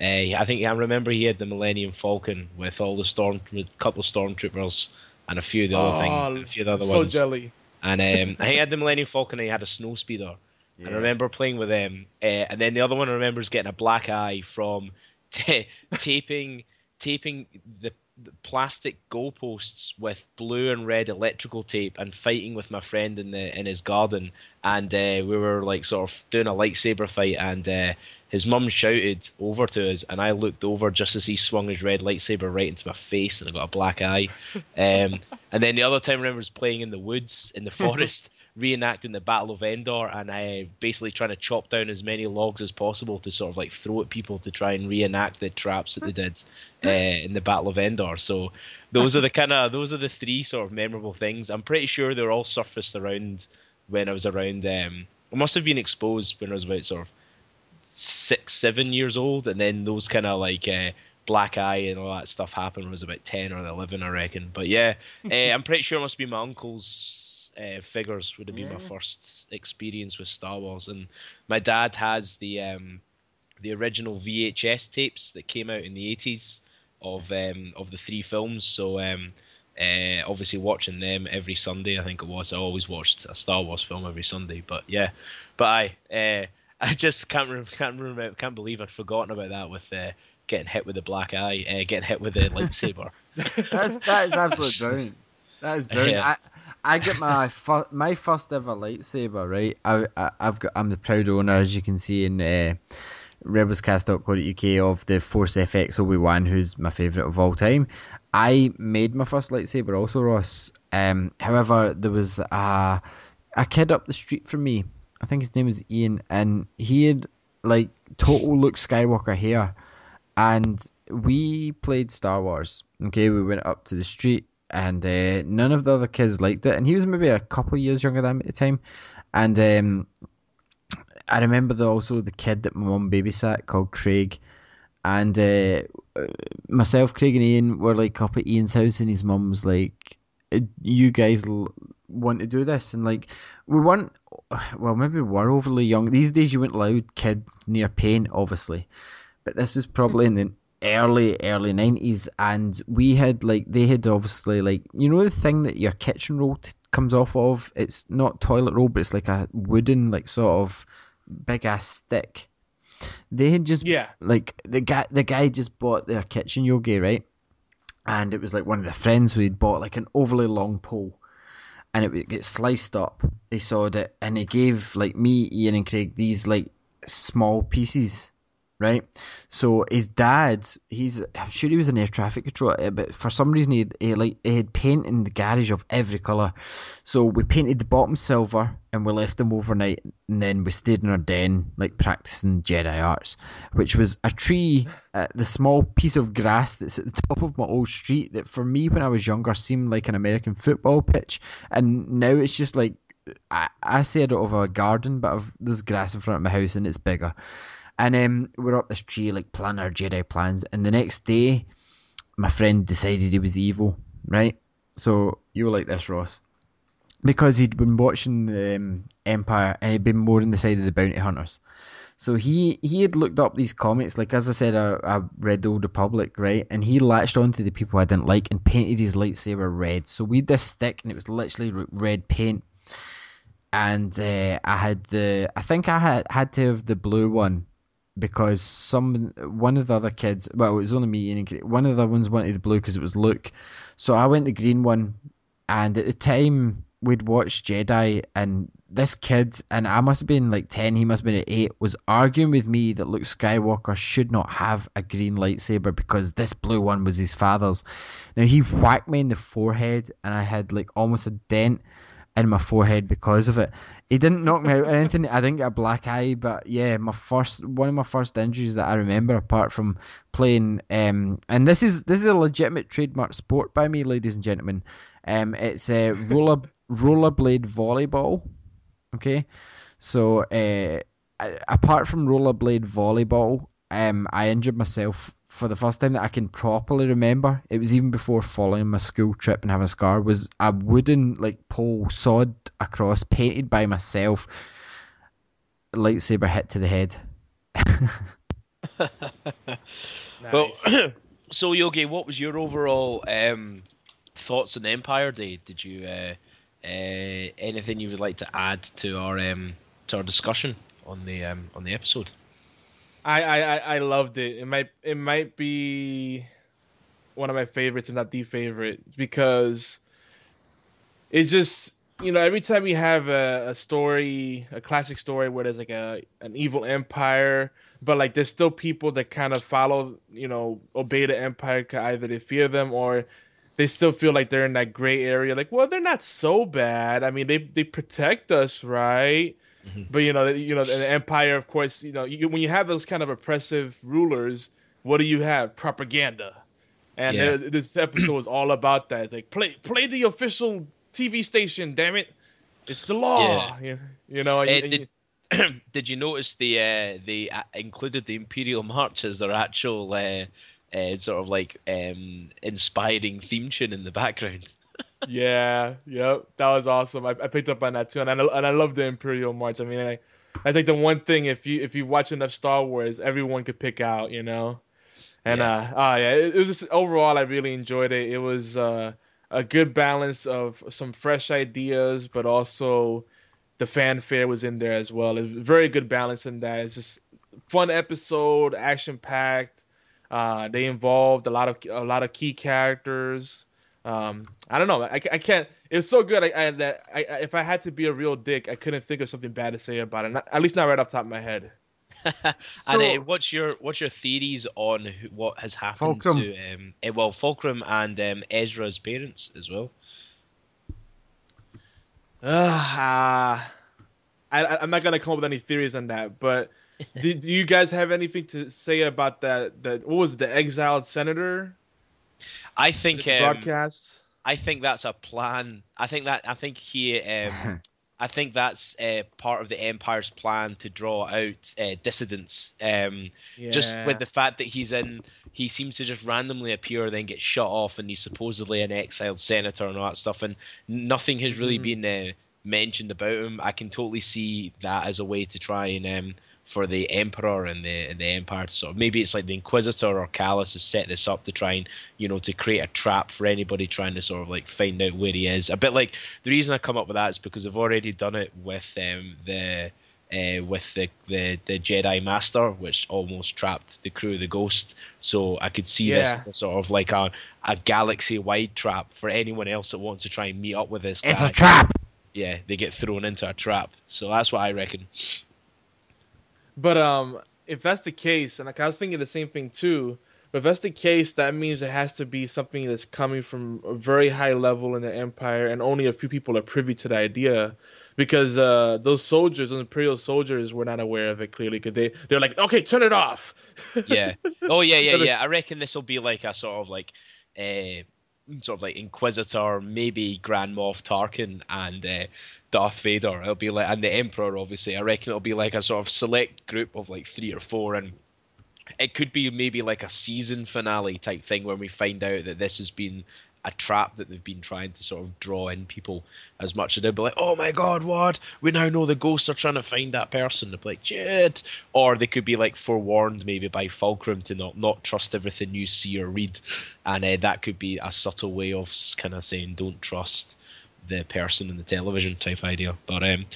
Uh, I think I remember he had the Millennium Falcon with all the storm, with a couple of stormtroopers and a few of the other Oh, things, a few of the other so ones. So jelly. And um, he had the Millennium Falcon and he had a snow speeder. And I remember playing with them. Uh, and then the other one I remember is getting a black eye from ta taping taping the plastic goalposts with blue and red electrical tape and fighting with my friend in the in his garden. And uh, we were like sort of doing a lightsaber fight and. Uh, his mum shouted over to us, and I looked over just as he swung his red lightsaber right into my face, and I got a black eye. Um, and then the other time I remember was playing in the woods, in the forest, reenacting the Battle of Endor, and I basically trying to chop down as many logs as possible to sort of like throw at people to try and reenact the traps that they did uh, in the Battle of Endor. So those are the kind of those are the three sort of memorable things. I'm pretty sure they're all surfaced around when I was around. Um, I must have been exposed when I was about sort of six, seven years old, and then those kind of like uh, black eye and all that stuff happened when I was about ten or eleven, I reckon. But yeah, uh, I'm pretty sure it must be my uncle's uh, figures would have been my first experience with Star Wars, and my dad has the um, the original VHS tapes that came out in the 80s of um, of the three films. So um, uh, obviously watching them every Sunday, I think it was. I always watched a Star Wars film every Sunday. But yeah, but I uh, I just can't rem- can't remember can't believe I'd forgotten about that with uh, getting hit with the black eye, uh, getting hit with the lightsaber. That's that is absolutely brilliant. That is brilliant. Yeah. I I get my fir- my first ever lightsaber. Right, I, I I've got I'm the proud owner, as you can see in uh, rebelscast.co.uk of the Force FX Obi Wan, who's my favourite of all time. I made my first lightsaber also, Ross. Um, however, there was a, a kid up the street from me. I think his name was Ian, and he had like total Luke Skywalker hair. And we played Star Wars. Okay, we went up to the street, and uh, none of the other kids liked it. And he was maybe a couple of years younger than me at the time. And um, I remember the, also the kid that my mum babysat called Craig, and uh, myself, Craig, and Ian were like up at Ian's house, and his mum was like, "Uh, "You guys l- want to do this?" And like, we weren't. Well, maybe we were overly young. These days, you wouldn't allow kids near pain, obviously, but this was probably in the early early 90s and we had like they had obviously like you know the thing that your kitchen roll t- comes off of? It's not toilet roll but it's like a wooden like sort of big ass stick. They had just Yeah. like the guy the guy just bought their kitchen yogi right? And it was like one of the friends who had bought like an overly long pole. And it would get sliced up. They sawed it. And he gave like me ian and craig these like small pieces right? So his dad he's i'm sure he was an air traffic controller but for some reason he had, he, like he had paint in the garage of every colour. So we painted the bottom silver and we left them overnight and then we stayed in our den like practicing jedi arts which was a tree uh, the small piece of grass that's at the top of my old street that for me when i was younger seemed like an american football pitch. And now it's just like I, I don't have a garden, but I've, there's grass in front of my house and it's bigger. And um, we're up this tree, like planning our Jedi plans. And the next day, my friend decided he was evil, right? So you were like this, Ross, because he'd been watching the um, Empire and he'd been more on the side of the bounty hunters. So he he had looked up these comics, like as I said, I, I read the Old Republic, right? And he latched onto the people I didn't like and painted his lightsaber red. So we had this stick, and it was literally red paint. And uh, I had the, I think I had had to have the blue one because some one of the other kids, well, it was only me and Craig- one of the ones wanted blue because it was Luke. So I went the green one, and at the time we'd watched Jedi, and this kid, and I must have been like ten, he must have been at eight, was arguing with me that Luke Skywalker should not have a green lightsaber because this blue one was his father's. Now he whacked me in the forehead, and I had like almost a dent in my forehead because of it. He didn't knock me out or anything. I didn't get a black eye, but yeah, my first one of my first injuries that I remember, apart from playing, um, and this is this is a legitimate trademark sport by me, ladies and gentlemen. Um, it's a roller rollerblade volleyball. Okay, so uh, apart from rollerblade volleyball, um, I injured myself for the first time that I can properly remember. It was even before following my school trip and having a scar. Was a wooden like pole sawed across, painted by myself. Lightsaber hit to the head. Well, so Yogi, what was your overall um, thoughts on Empire Day? Did you uh, uh, anything you would like to add to our um, to our discussion on the um, on the episode? I, I I loved it. It might it might be one of my favorites, if not the favorite, because it's just you know every time we have a, a story, a classic story where there's like a an evil empire, but like there's still people that kind of follow, you know, obey the empire. Either they fear them or they still feel like they're in that gray area. Like, well, they're not so bad. I mean, they they protect us, right? But you know, you know, the empire, of course, you know, you, when you have those kind of oppressive rulers, what do you have? Propaganda. And Yeah. uh, this episode was all about that. It's like play play the official TV station, damn it! It's the law. You, you know. and Uh, you- and did, did you notice the uh, they uh, included the Imperial March as their actual uh, uh, sort of like um, inspiring theme tune in the background? Yeah, yep, that was awesome. I, I picked up on that too, and I and I love the Imperial March. I mean, I, that's like the one thing if you if you watch enough Star Wars, everyone could pick out, you know. And Yeah. uh, oh yeah, it, it was just overall I really enjoyed it. It was uh, a good balance of some fresh ideas, but also the fanfare was in there as well. It was a very good balance in that. It's just fun episode, action packed. Uh, they involved a lot of a lot of key characters. Um, I don't know. I, I can't. It was so good. I, I that I, I if I had to be a real dick, I couldn't think of something bad to say about it. Not, at least not right off the top of my head. and So- uh, what's your what's your theories on who, what has happened Fulcrum. to um, eh, well Fulcrum and um, Ezra's parents as well? Ah, I, I- I'm not gonna come up with any theories on that, but do, do you guys have anything to say about that? That what was it, the exiled senator I think um, broadcast? I think that's a plan. I think that I think he um, I think that's uh, part of the Empire's plan to draw out uh, dissidents. Um, Just with the fact that he's in, he seems to just randomly appear, then get shut off, and he's supposedly an exiled senator and all that stuff, and nothing has really Mhm. been uh, mentioned about him. I can totally see that as a way to try and um, for the Emperor and the and the Empire to sort of maybe it's like the Inquisitor or Kallus has set this up to try and you know to create a trap for anybody trying to sort of like find out where he is. A bit like the reason I come up with that is because I've already done it with um, the uh, with the, the the Jedi Master, which almost trapped the crew of the Ghost. So I could see Yeah. this as a sort of like a, a galaxy wide trap for anyone else that wants to try and meet up with this It's guy. a trap. yeah, they get thrown into a trap. So that's what I reckon. But um, if that's the case, and like I was thinking the same thing too. But if that's the case, that means it has to be something that's coming from a very high level in the empire, and only a few people are privy to the idea. Because uh, those soldiers, those imperial soldiers, were not aware of it clearly. Because they they're like, okay, turn it off. Yeah. Oh yeah, yeah, yeah. I reckon this will be like a sort of like uh sort of like Inquisitor, maybe Grand Moff Tarkin and uh, Darth Vader. It'll be like and the Emperor obviously. I reckon it'll be like a sort of select group of like three or four and it could be maybe like a season finale type thing when we find out that this has been a trap that they've been trying to sort of draw in people as much as they'll be like, oh my god, what? We now know the ghosts are trying to find that person. They'll be like, shit. Or they could be like forewarned maybe by Fulcrum to not, not trust everything you see or read. And uh, that could be a subtle way of kind of saying, don't trust the person in the television type idea. But um,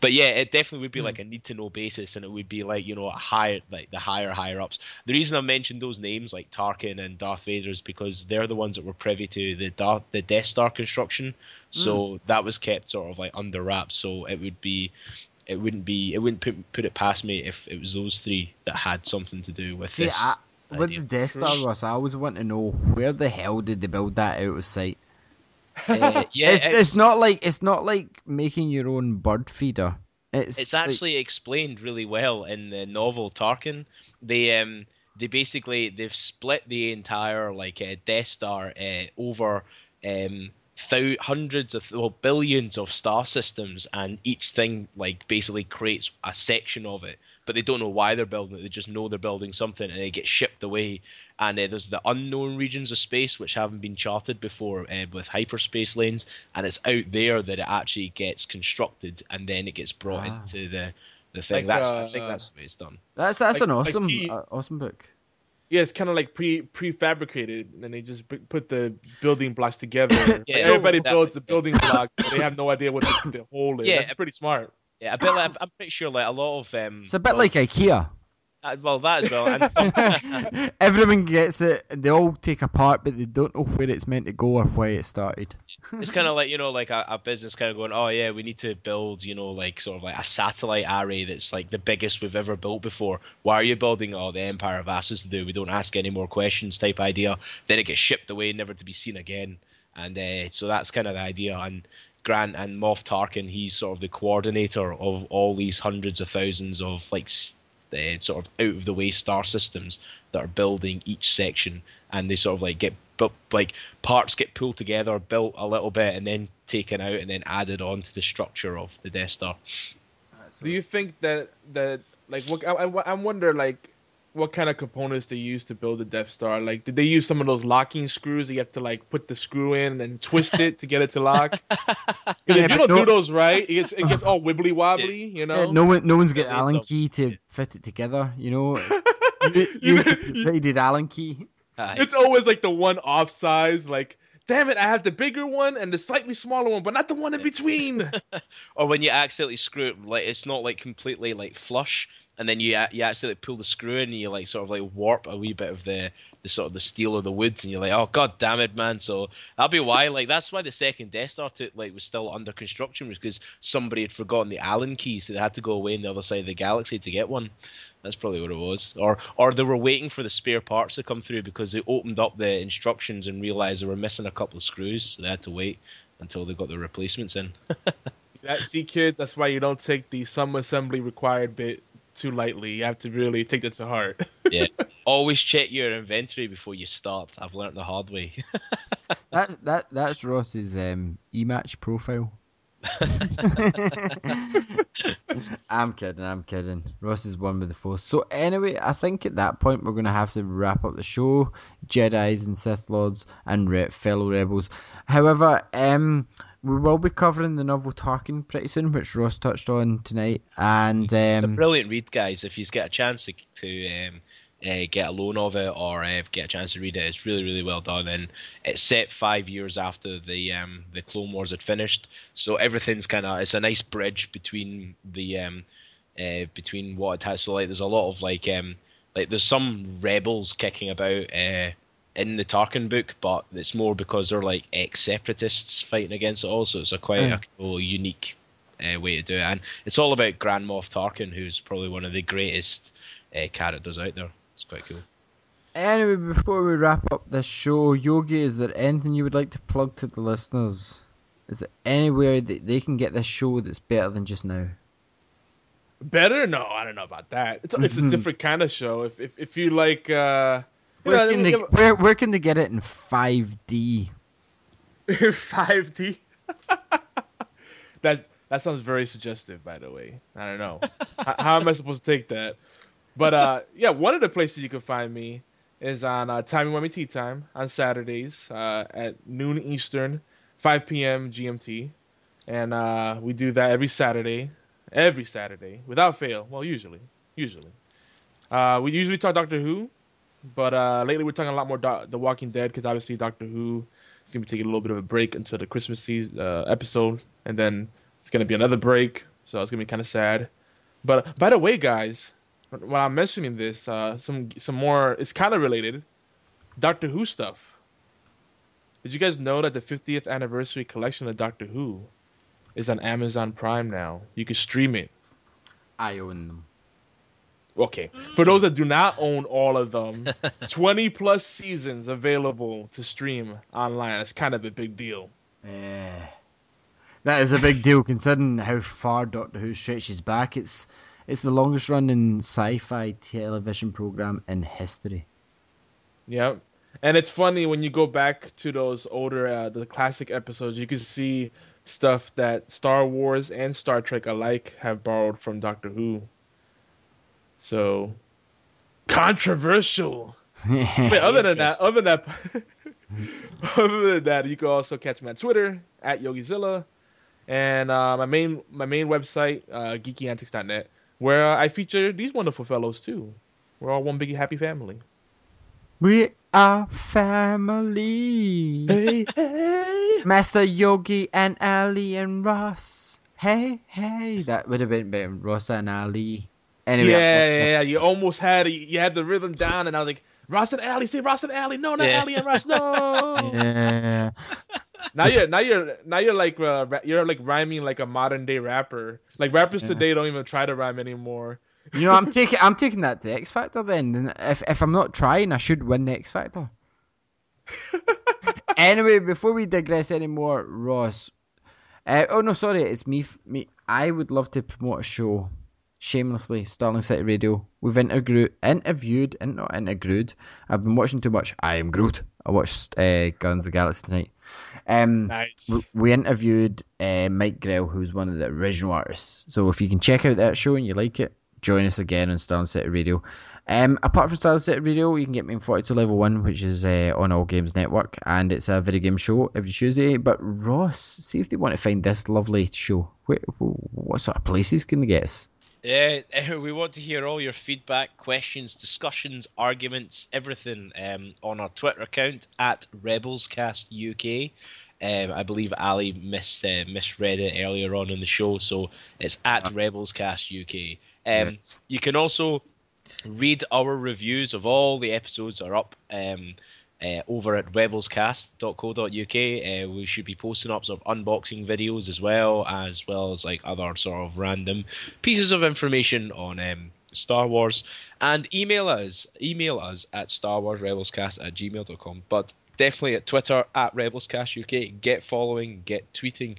but yeah, it definitely would be like a need to know basis, and it would be like you know a higher like the higher higher ups. The reason I mentioned those names like Tarkin and Darth Vader is because they're the ones that were privy to the Darth, the Death Star construction, so that was kept sort of like under wraps. So it would be. It wouldn't be. It wouldn't put put it past me if it was those three that had something to do with See, this. I, with idea. the Death Star, Russ, I always want to know where the hell did they build that out of sight? Uh, yeah, it's, it's not like it's not like making your own bird feeder. It's it's like- actually explained really well in the novel Tarkin. They um they basically they've split the entire like uh, Death Star uh, over um thou- hundreds of well billions of star systems, and each thing like basically creates a section of it. But they don't know why they're building it. They just know they're building something, and they get shipped away. And uh, there's the unknown regions of space which haven't been charted before uh, with hyperspace lanes, and it's out there that it actually gets constructed, and then it gets brought Ah. into the the thing. Like, that's I think uh, that's the way it's done. that's that's like- an like awesome he- uh, awesome book. Yeah, it's kind of like pre prefabricated, and they just put the building blocks together. Yeah, Everybody that- builds the building block, but they have no idea what the, the hole is. Yeah, That's pretty smart. Yeah, a bit like I'm pretty sure like a lot of um. It's a bit well, like IKEA. uh, well that as well. And, Everyone gets it, and they all take a part, but they don't know where it's meant to go or why it started. it's kind of like you know like a, a business kind of going oh yeah we need to build you know like sort of like a satellite array that's like the biggest we've ever built before why are you building oh the empire have asked us to do we don't ask any more questions type idea then it gets shipped away never to be seen again and uh, so that's kind of the idea and grand and moff tarkin he's sort of the coordinator of all these hundreds of thousands of like s- uh, sort of out of the way star systems that are building each section. And they sort of like get but like parts get pulled together built a little bit and then taken out and then added on to the structure of the death star. Do you think that that like what I, I, I wonder like what kind of components they use to build the Death Star? Like, did they use some of those locking screws? that You have to like put the screw in and then twist it to get it to lock. Because Yeah, if you don't no- do those right, it gets it gets all wibbly wobbly. You know. Yeah, no one, no one's got Yeah, Allen no. key to fit it together. You know, you, You- use the rated Allen key. It's always like the one off size. Like, damn it, I have the bigger one and the slightly smaller one, but not the one in between. or when you accidentally screw it like it's not like completely like flush and then you you accidentally pull the screw in and you like sort of like warp a wee bit of the the sort of the steel or the wood and you're like oh god damn it man so that'll be why like that's why the second Death Star took, like was still under construction was because somebody had forgotten the Allen key so they had to go away on the other side of the galaxy to get one That's probably what it was. Or or they were waiting for the spare parts to come through because they opened up the instructions and realized they were missing a couple of screws, so they had to wait until they got the replacements in. That, see, kids, that's why you don't take the some assembly required bit too lightly. You have to really take that to heart. yeah. Always check your inventory before you start. I've learned the hard way. That's that that's Ross's um, e-match profile. I'm kidding, I'm kidding. Ross is one with the force. So anyway, I think at that point we're gonna have to wrap up the show. Jedi's and Sith Lords and re- fellow rebels. However, um, we will be covering the novel Tarkin pretty soon, which Ross touched on tonight. And it's a um, brilliant read, guys. If you get a chance to, to um, uh, get a loan of it or uh, get a chance to read it, it's really, really well done. And it's set five years after the um, the Clone Wars had finished, so everything's kind of it's a nice bridge between the um, uh, between what it has. So like, there's a lot of like um, like there's some rebels kicking about. Uh, in the Tarkin book, but it's more because they're like ex-separatists fighting against it Also, it's a quite Mm. a cool, unique uh, way to do it, and it's all about Grand Moff Tarkin, who's probably one of the greatest uh, characters out there. It's quite cool. anyway, before we wrap up this show, Yogi, is there anything you would like to plug to the listeners? Is there anywhere that they can get this show that's better than just now? Better? No, I don't know about that. It's, it's a Mhm. different kind of show. If if, if you like, uh, you Where know, can they where, where can they get it in 5D? 5D. that that sounds very suggestive, by the way. I don't know. how, how am I supposed to take that? But uh, yeah, one of the places you can find me is on uh, Timey Wimey Tea Time on Saturdays uh, at noon Eastern, 5 p.m. GMT, and uh, we do that every Saturday, every Saturday without fail. Well, usually, usually. Uh, we usually talk Doctor Who, but uh, lately we're talking a lot more Do- The Walking Dead because obviously Doctor Who is gonna be taking a little bit of a break until the Christmas season uh, episode, and then it's gonna be another break, so it's gonna be kind of sad. But by the way, guys, when I'm mentioning this, uh, some some more, it's kind of related. Doctor Who stuff. Did you guys know that the 50th anniversary collection of Doctor Who is on Amazon Prime now? You can stream it. I own them. Okay, for those that do not own all of them, 20 plus seasons available to stream online. It's kind of a big deal. Yeah. That is a big deal considering how far Doctor Who stretches back. It's it's the longest running sci-fi television program in history. Yeah. And it's funny when you go back to those older, uh, the classic episodes, you can see stuff that Star Wars and Star Trek alike have borrowed from Doctor Who. So controversial. But other than that, other than that, other than that, you can also catch me on Twitter at YogiZilla, and uh, my main my main website, uh, geekyantics.net, where I feature these wonderful fellows too. We're all one big happy family. we are family. Hey, hey. Master Yogi and Ali and Ross. Hey, hey. That would have been better. Ross and Ali. Anyway, yeah, uh, uh, yeah, yeah, you almost had. You had the rhythm down, and I was like, Ross and Ali, say Ross and Ali. no, not Yeah. Alley and Ross, no. yeah. Now you're, now you're, now you're like, uh, you're like rhyming like a modern day rapper. Like rappers Yeah. today don't even try to rhyme anymore. You know, I'm taking I'm taking that to the X Factor then. And if if I'm not trying, I should win the X Factor. anyway, before we digress anymore, Ross. Uh, oh no, sorry, it's me. Me, I would love to promote a show, shamelessly, Starling City Radio. We've interviewed, interviewed, and not interviewed. I've been watching too much. I am Groot. I watched uh, Guns of Galaxy tonight. Um, Nice. we, we interviewed uh, Mike Grell, who's one of the original artists. So if you can check out that show and you like it, join us again on Starling City Radio. Um, apart from Starling City Radio, you can get me in 42 Level 1, which is uh, on All Games Network, and it's a video game show every Tuesday. But Ross, see if they want to find this lovely show. Where, what sort of places can they get us? Yeah, we want to hear all your feedback, questions, discussions, arguments, everything um, on our Twitter account at RebelsCastUK. Um, I believe Ali mis, uh, misread it earlier on in the show, so it's at RebelsCastUK. Um, Yes. You can also read our reviews of all the episodes are up um, uh, over at rebelscast.co.uk. Uh, we should be posting up sort of unboxing videos as well, as well as like other sort of random pieces of information on um, Star Wars, and email us. Email us at Star Wars Rebelscast at gmail.com. But definitely at Twitter at Rebelscast UK. Get following, get tweeting.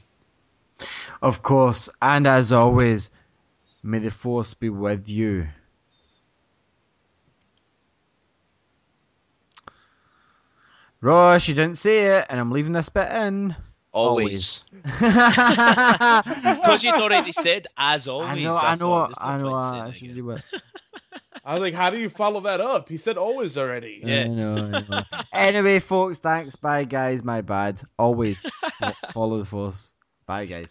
Of course, and as always, may the force be with you. Ross, you didn't say it, and I'm leaving this bit in. Always. Because you'd already said as always. know, I know, thought there's no I know. point I should do it. I was like, how do you follow that up? He said always already. Yeah. I know, I know. anyway, folks, thanks. Bye, guys. My bad. Always fo- follow the force. Bye, guys.